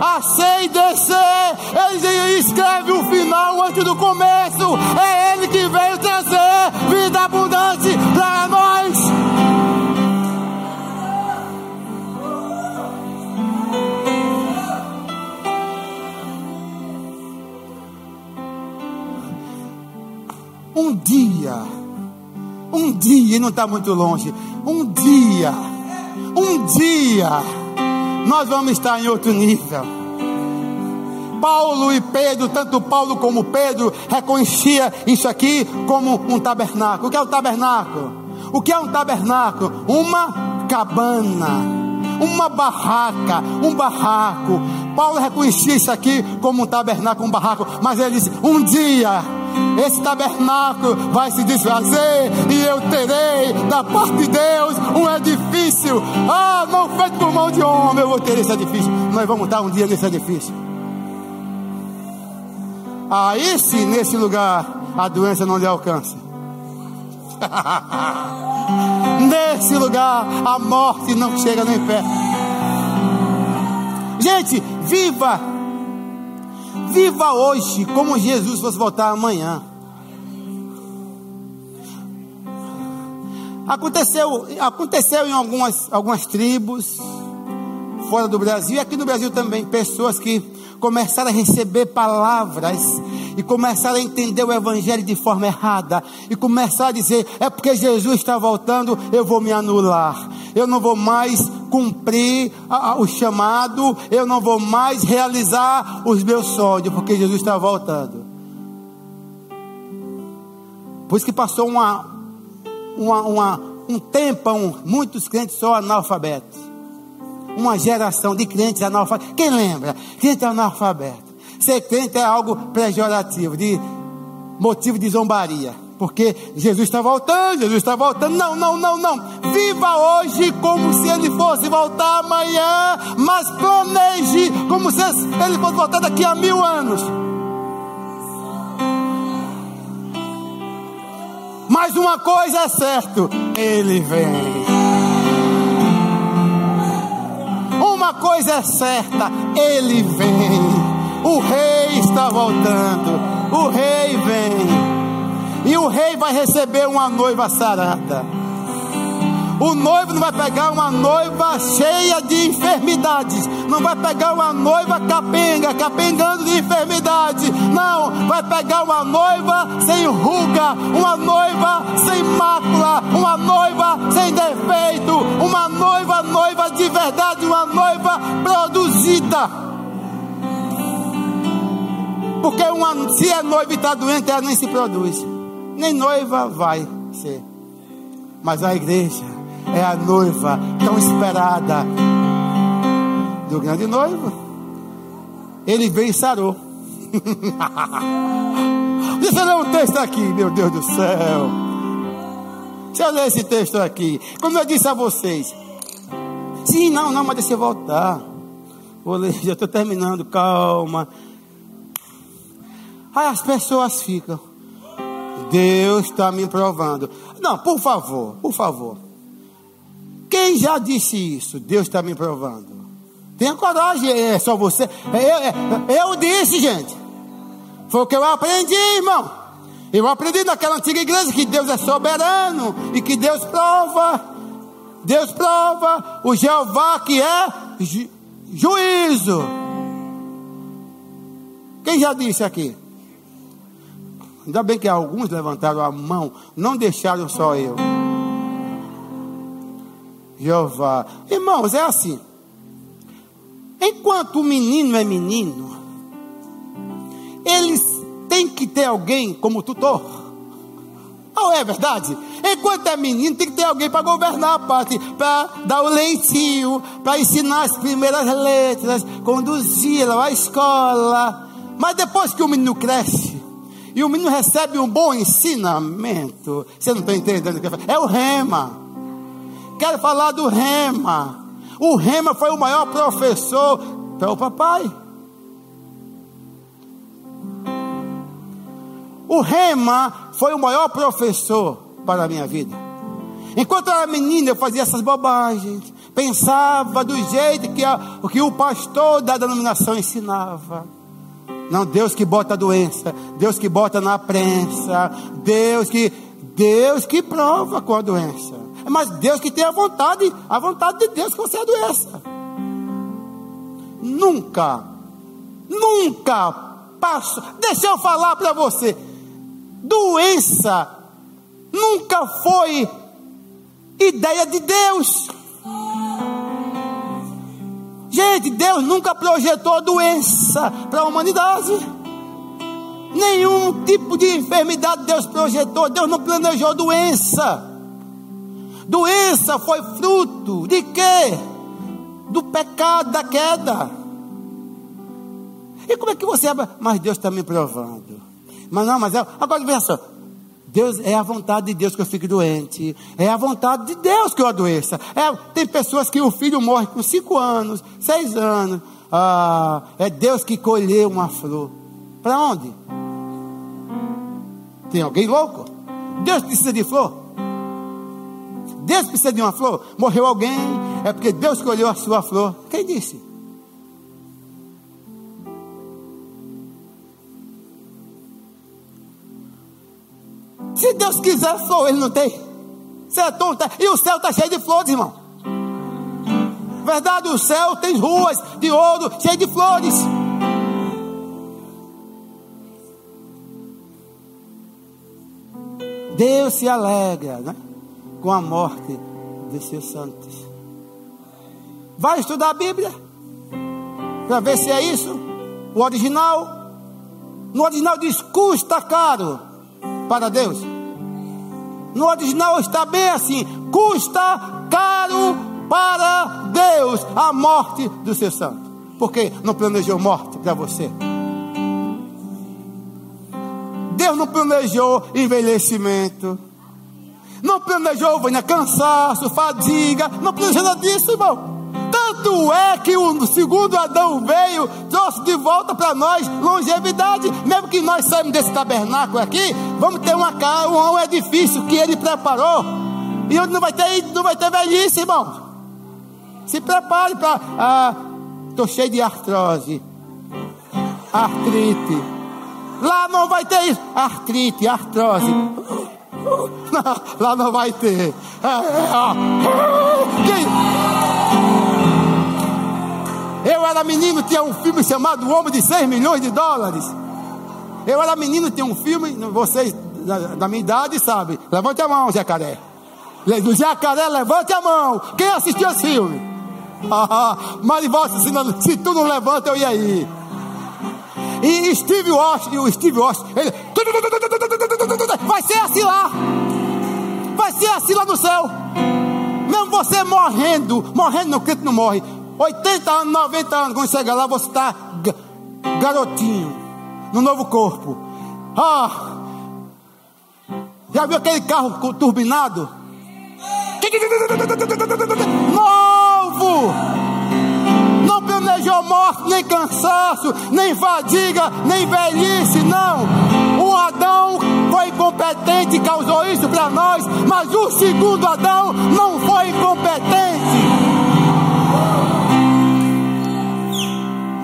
a C e descer. Ele escreve o final antes do começo. É Ele que veio trazer vida abundante para nós. Um dia, um dia, não está muito longe, um dia, um dia nós vamos estar em outro nível. Paulo e Pedro, tanto Paulo como Pedro, reconhecia isso aqui como um tabernáculo. O que é um tabernáculo? O que é um tabernáculo? Uma cabana, uma barraca, um barraco. Paulo reconhecia isso aqui como um tabernáculo, um barraco, mas ele disse: um dia esse tabernáculo vai se desfazer e eu terei da parte de Deus um edifício. Ah, não feito por mão de homem, eu vou ter esse edifício. Nós vamos estar um dia nesse edifício. Aí sim, nesse lugar, a doença não lhe alcança. nesse lugar, a morte não chega nem perto. Gente, viva Viva hoje como Jesus fosse voltar amanhã. Aconteceu, aconteceu em algumas, algumas tribos fora do Brasil e aqui no Brasil também pessoas que começaram a receber palavras e começaram a entender o Evangelho de forma errada e começaram a dizer: é porque Jesus está voltando, eu vou me anular, eu não vou mais cumprir a, a, o chamado, eu não vou mais realizar os meus sonhos, porque Jesus está voltando. Por isso que passou uma, uma, uma um tempão, muitos crentes só analfabetos. Uma geração de crentes analfabetos. Quem lembra? Crente analfabeto. Ser crente é algo pejorativo, de motivo de zombaria. Porque Jesus está voltando, Jesus está voltando. Não, não, não, não. Viva hoje como se ele fosse voltar amanhã, mas planeje como se ele fosse voltar daqui a mil anos. Mas uma coisa é certo, ele vem. Uma coisa é certa, ele vem. O rei está voltando. O rei vem. E o rei vai receber uma noiva sarada. O noivo não vai pegar uma noiva cheia de enfermidades. Não vai pegar uma noiva capenga, capengando de enfermidade. Não, vai pegar uma noiva sem ruga, uma noiva sem mácula, uma noiva sem defeito, uma noiva, noiva de verdade, uma noiva produzida. Porque uma, se é noiva e está doente, ela nem se produz nem noiva vai ser. Mas a igreja é a noiva tão esperada do grande noivo. Ele veio e sarou. Deixa eu ler um texto aqui, meu Deus do céu. Deixa eu ler esse texto aqui. Como eu disse a vocês. Sim, não, não, mas deixa eu voltar. Vou ler, já estou terminando, calma. Aí as pessoas ficam. Deus está me provando. Não, por favor, por favor. Quem já disse isso? Deus está me provando. Tenha coragem, é só você. É, é, é, eu disse, gente. Foi o que eu aprendi, irmão. Eu aprendi naquela antiga igreja que Deus é soberano e que Deus prova. Deus prova o Jeová que é ju, juízo. Quem já disse aqui? Ainda bem que alguns levantaram a mão, não deixaram só eu. Jeová. Irmãos, é assim. Enquanto o menino é menino, eles têm que ter alguém como tutor. Não é verdade? Enquanto é menino, tem que ter alguém para governar, para dar o leitinho, para ensinar as primeiras letras, conduzi-lo à escola. Mas depois que o menino cresce, e o menino recebe um bom ensinamento. Você não está entendendo o que é? É o rema. Quero falar do rema. O rema foi o maior professor para o papai. O rema foi o maior professor para a minha vida. Enquanto eu era menina, eu fazia essas bobagens. Pensava do jeito que, a, que o pastor da denominação ensinava. Não, Deus que bota a doença, Deus que bota na prensa, Deus que Deus que prova com a doença. Mas Deus que tem a vontade, a vontade de Deus que você adoeça. Nunca, nunca passa. Deixa eu falar para você. Doença nunca foi ideia de Deus. Gente, Deus nunca projetou doença para a humanidade. Nenhum tipo de enfermidade Deus projetou. Deus não planejou doença. Doença foi fruto de quê? Do pecado, da queda. E como é que você. Mas Deus está me provando. Mas não, mas é. Agora veja só. Deus é a vontade de Deus que eu fique doente. É a vontade de Deus que eu adoeça. É, tem pessoas que o filho morre com cinco anos, seis anos. Ah, é Deus que colheu uma flor. Para onde? Tem alguém louco? Deus precisa de flor? Deus precisa de uma flor? Morreu alguém? É porque Deus colheu a sua flor. Quem disse? Se Deus quiser flor, Ele não tem. Você é tonto. E o céu está cheio de flores, irmão. Verdade, o céu tem ruas de ouro, cheio de flores. Deus se alegra né, com a morte de seus santos. Vai estudar a Bíblia para ver se é isso. O original. No original diz custa caro para Deus. No original está bem assim: custa caro para Deus a morte do seu santo. Porque não planejou morte para você. Deus não planejou envelhecimento. Não planejou venha cansaço, fadiga. Não planejou nada disso, irmão. Tanto é que o segundo Adão veio, trouxe de volta para nós longevidade. Mesmo que nós saímos desse tabernáculo aqui, vamos ter uma casa, um edifício que ele preparou. E onde não vai ter, não vai ter velhice, irmão. Se prepare para. Ah, estou cheio de artrose, artrite. Lá não vai ter isso. Artrite, artrose. Não, lá não vai ter. É, é, Quem? Eu era menino, tinha um filme chamado O Homem de 6 milhões de dólares. Eu era menino, tinha um filme, vocês da, da minha idade sabem. Levante a mão, Jacaré. Do Jacaré, levante a mão. Quem assistiu esse filme? Ah, Marivosa, se, se tu não levanta, eu ia ir. E Steve Washington, o Steve Washington, ele. Vai ser assim lá. Vai ser assim lá no céu. Mesmo você morrendo, morrendo no Cristo não morre. 80 anos, 90 anos, quando chegar lá, você está garotinho, no novo corpo. Ah! Já viu aquele carro turbinado? Novo! Não planejou morte, nem cansaço, nem fadiga, nem velhice, não. O Adão foi incompetente e causou isso para nós, mas o segundo Adão não foi incompetente.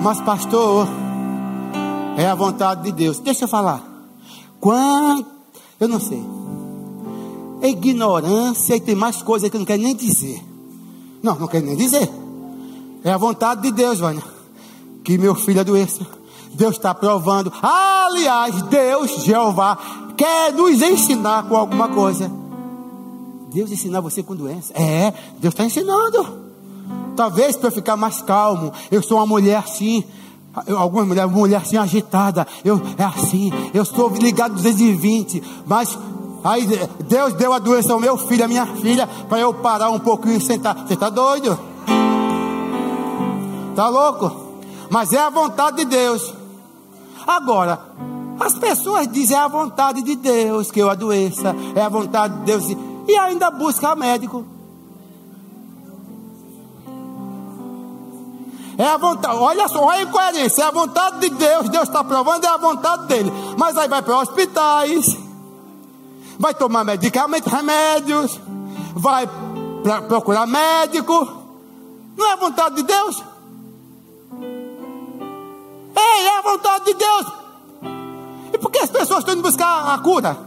Mas, pastor, é a vontade de Deus. Deixa eu falar. Quanto, eu não sei. É ignorância e tem mais coisas que eu não quero nem dizer. Não, não quero nem dizer. É a vontade de Deus, Vânia, que meu filho adoeça. Deus está provando. Aliás, Deus, Jeová, quer nos ensinar com alguma coisa. Deus ensinar você com doença? É, Deus está ensinando. Talvez para eu ficar mais calmo. Eu sou uma mulher assim. Algumas mulheres, mulher assim agitada. Eu é assim. Eu estou ligado 220. Mas aí Deus deu a doença ao meu filho, à minha filha, para eu parar um pouquinho e sentar. Você está doido? Tá louco? Mas é a vontade de Deus. Agora, as pessoas dizem é a vontade de Deus que eu adoeça, é a vontade de Deus e ainda busca médico. É a vontade, olha só, olha a incoerência, é a vontade de Deus, Deus está provando, é a vontade dele. Mas aí vai para hospitais, vai tomar medicamentos, remédios, vai procurar médico. Não é a vontade de Deus? Ei, é a vontade de Deus. E por que as pessoas estão indo buscar a cura?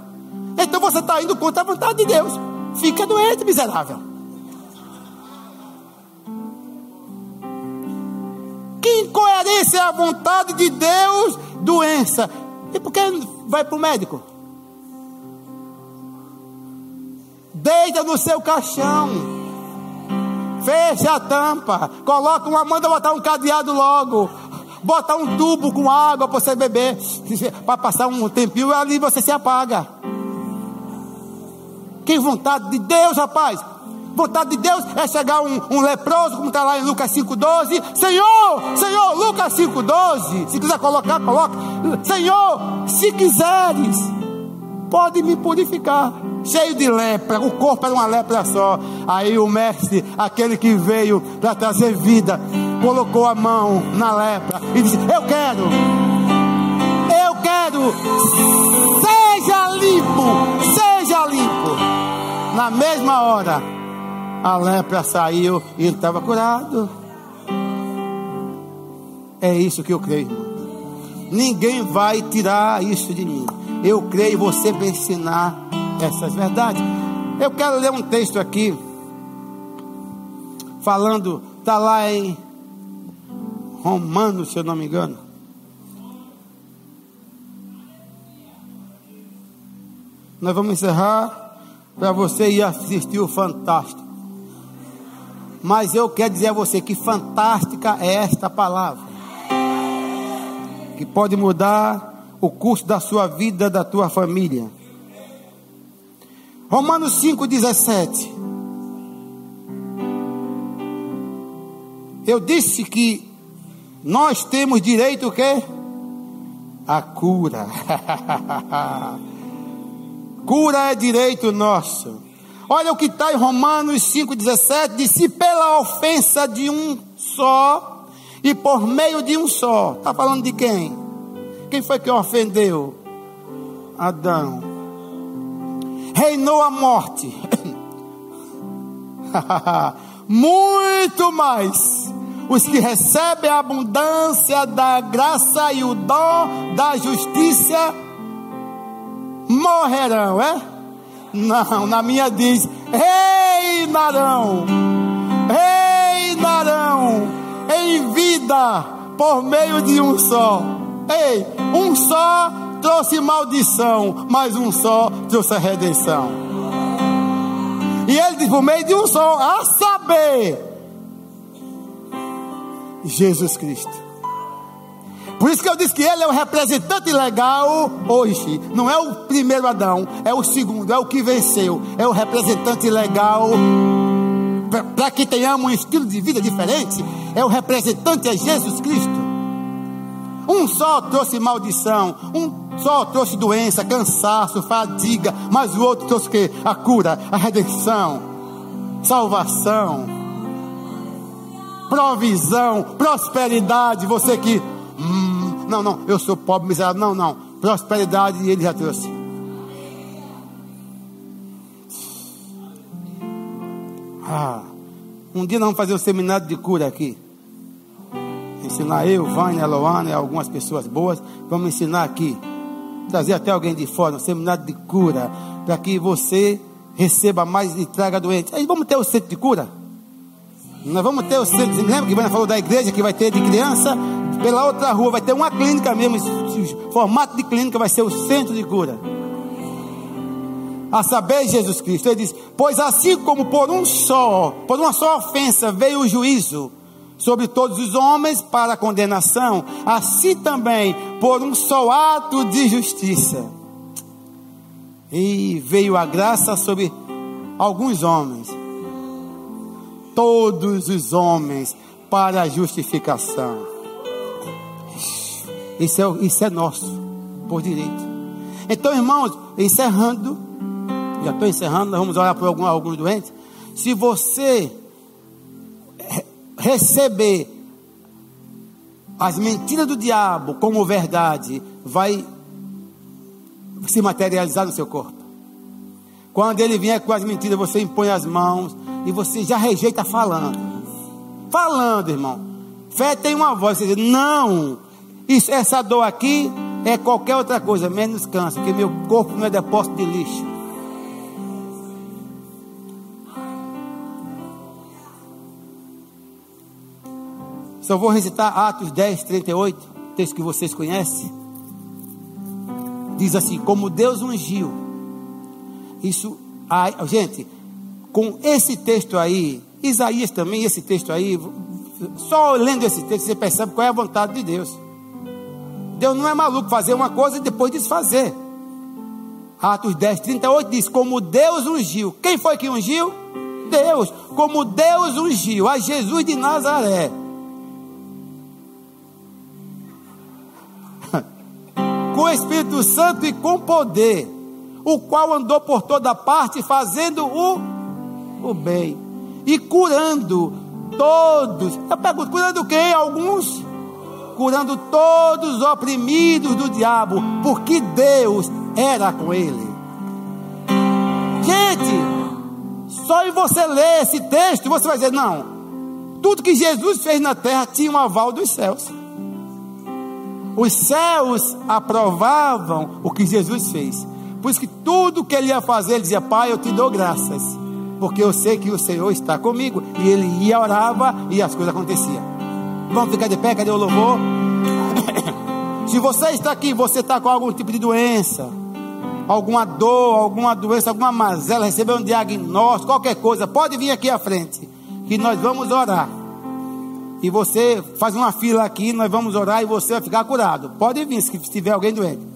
Então você está indo contra a vontade de Deus. Fica doente, miserável. Que incoerência é a vontade de Deus, doença. E por que vai para o médico? Deita no seu caixão. Fecha a tampa. Coloca uma, manda botar um cadeado logo botar um tubo com água para você beber, para passar um tempinho, ali você se apaga. Que vontade de Deus, rapaz! Vontade de Deus é chegar um, um leproso, como está lá em Lucas 5,12. Senhor, Senhor, Lucas 5,12. Se quiser colocar, coloca. Senhor, se quiseres, pode me purificar. Cheio de lepra, o corpo era uma lepra só. Aí o mestre, aquele que veio para trazer vida, colocou a mão na lepra e disse: Eu quero, eu quero, seja limpo, seja limpo. Na mesma hora, a lepra saiu e ele estava curado. É isso que eu creio, Ninguém vai tirar isso de mim. Eu creio você para ensinar essas verdades. Eu quero ler um texto aqui, falando, está lá em Romanos, se eu não me engano. Nós vamos encerrar para você ir assistir o Fantástico. Mas eu quero dizer a você que fantástica é esta palavra, que pode mudar o curso da sua vida, da tua família. Romanos 5,17. Eu disse que nós temos direito o quê? A cura. cura é direito nosso. Olha o que está em Romanos 5,17: disse pela ofensa de um só e por meio de um só. Está falando de quem? Quem foi que ofendeu? Adão. Reinou a morte. Muito mais os que recebem a abundância da graça e o dom da justiça morrerão, é? Não, na minha diz: reinarão, reinarão em vida por meio de um só. Ei, um só trouxe maldição, mas um só trouxe a redenção. E ele diz: por meio de um só, a saber Jesus Cristo. Por isso que eu disse que ele é o representante legal hoje. Não é o primeiro Adão, é o segundo, é o que venceu. É o representante legal. Para que tenhamos um estilo de vida diferente, é o representante, é Jesus Cristo. Um só trouxe maldição, um só trouxe doença, cansaço, fadiga, mas o outro trouxe o quê? A cura, a redenção, salvação provisão, prosperidade. Você que, hum, não, não, eu sou pobre, miserável. Não, não, prosperidade ele já trouxe. Ah, um dia nós vamos fazer um seminário de cura aqui. Ensinar eu, Vânia, Loana e algumas pessoas boas. Vamos ensinar aqui. Trazer até alguém de fora, um seminário de cura. Para que você receba mais e traga doente. Aí vamos ter o centro de cura? Nós vamos ter o centro. Lembra que Ivana falou da igreja que vai ter de criança? Pela outra rua vai ter uma clínica mesmo. O formato de clínica vai ser o centro de cura. A saber, Jesus Cristo. Ele diz: Pois assim como por um só, por uma só ofensa veio o juízo sobre todos os homens para a condenação, assim também por um só ato de justiça. E veio a graça sobre alguns homens todos os homens para a justificação. Isso é, isso é nosso, por direito. Então, irmãos, encerrando, já estou encerrando, nós vamos orar por algum, alguns doentes. Se você receber as mentiras do diabo como verdade, vai se materializar no seu corpo. Quando ele vier com as mentiras, você impõe as mãos e você já rejeita falando. Falando, irmão. Fé tem uma voz, você diz, não, isso, essa dor aqui é qualquer outra coisa, menos câncer, porque meu corpo não é depósito de lixo. Só vou recitar Atos 10, 38, texto que vocês conhecem. Diz assim: Como Deus ungiu. Isso, gente, com esse texto aí, Isaías também, esse texto aí, só lendo esse texto você percebe qual é a vontade de Deus. Deus não é maluco fazer uma coisa e depois desfazer. Atos 10, 38 diz: Como Deus ungiu. Quem foi que ungiu? Deus. Como Deus ungiu a Jesus de Nazaré. com o Espírito Santo e com poder, o qual andou por toda parte fazendo o o bem e curando todos. Eu pergunto, curando quem? Alguns? Curando todos os oprimidos do diabo, porque Deus era com ele. Gente, só em você ler esse texto, você vai dizer: não, tudo que Jesus fez na terra tinha um aval dos céus. Os céus aprovavam o que Jesus fez. Por isso que tudo que ele ia fazer, ele dizia: Pai, eu te dou graças porque eu sei que o Senhor está comigo. E ele ia, orava e as coisas aconteciam. Vamos ficar de pé, cadê o louvor? Se você está aqui, você está com algum tipo de doença, alguma dor, alguma doença, alguma mazela, recebeu um diagnóstico, qualquer coisa, pode vir aqui à frente, que nós vamos orar. E você faz uma fila aqui, nós vamos orar e você vai ficar curado. Pode vir se tiver alguém doente.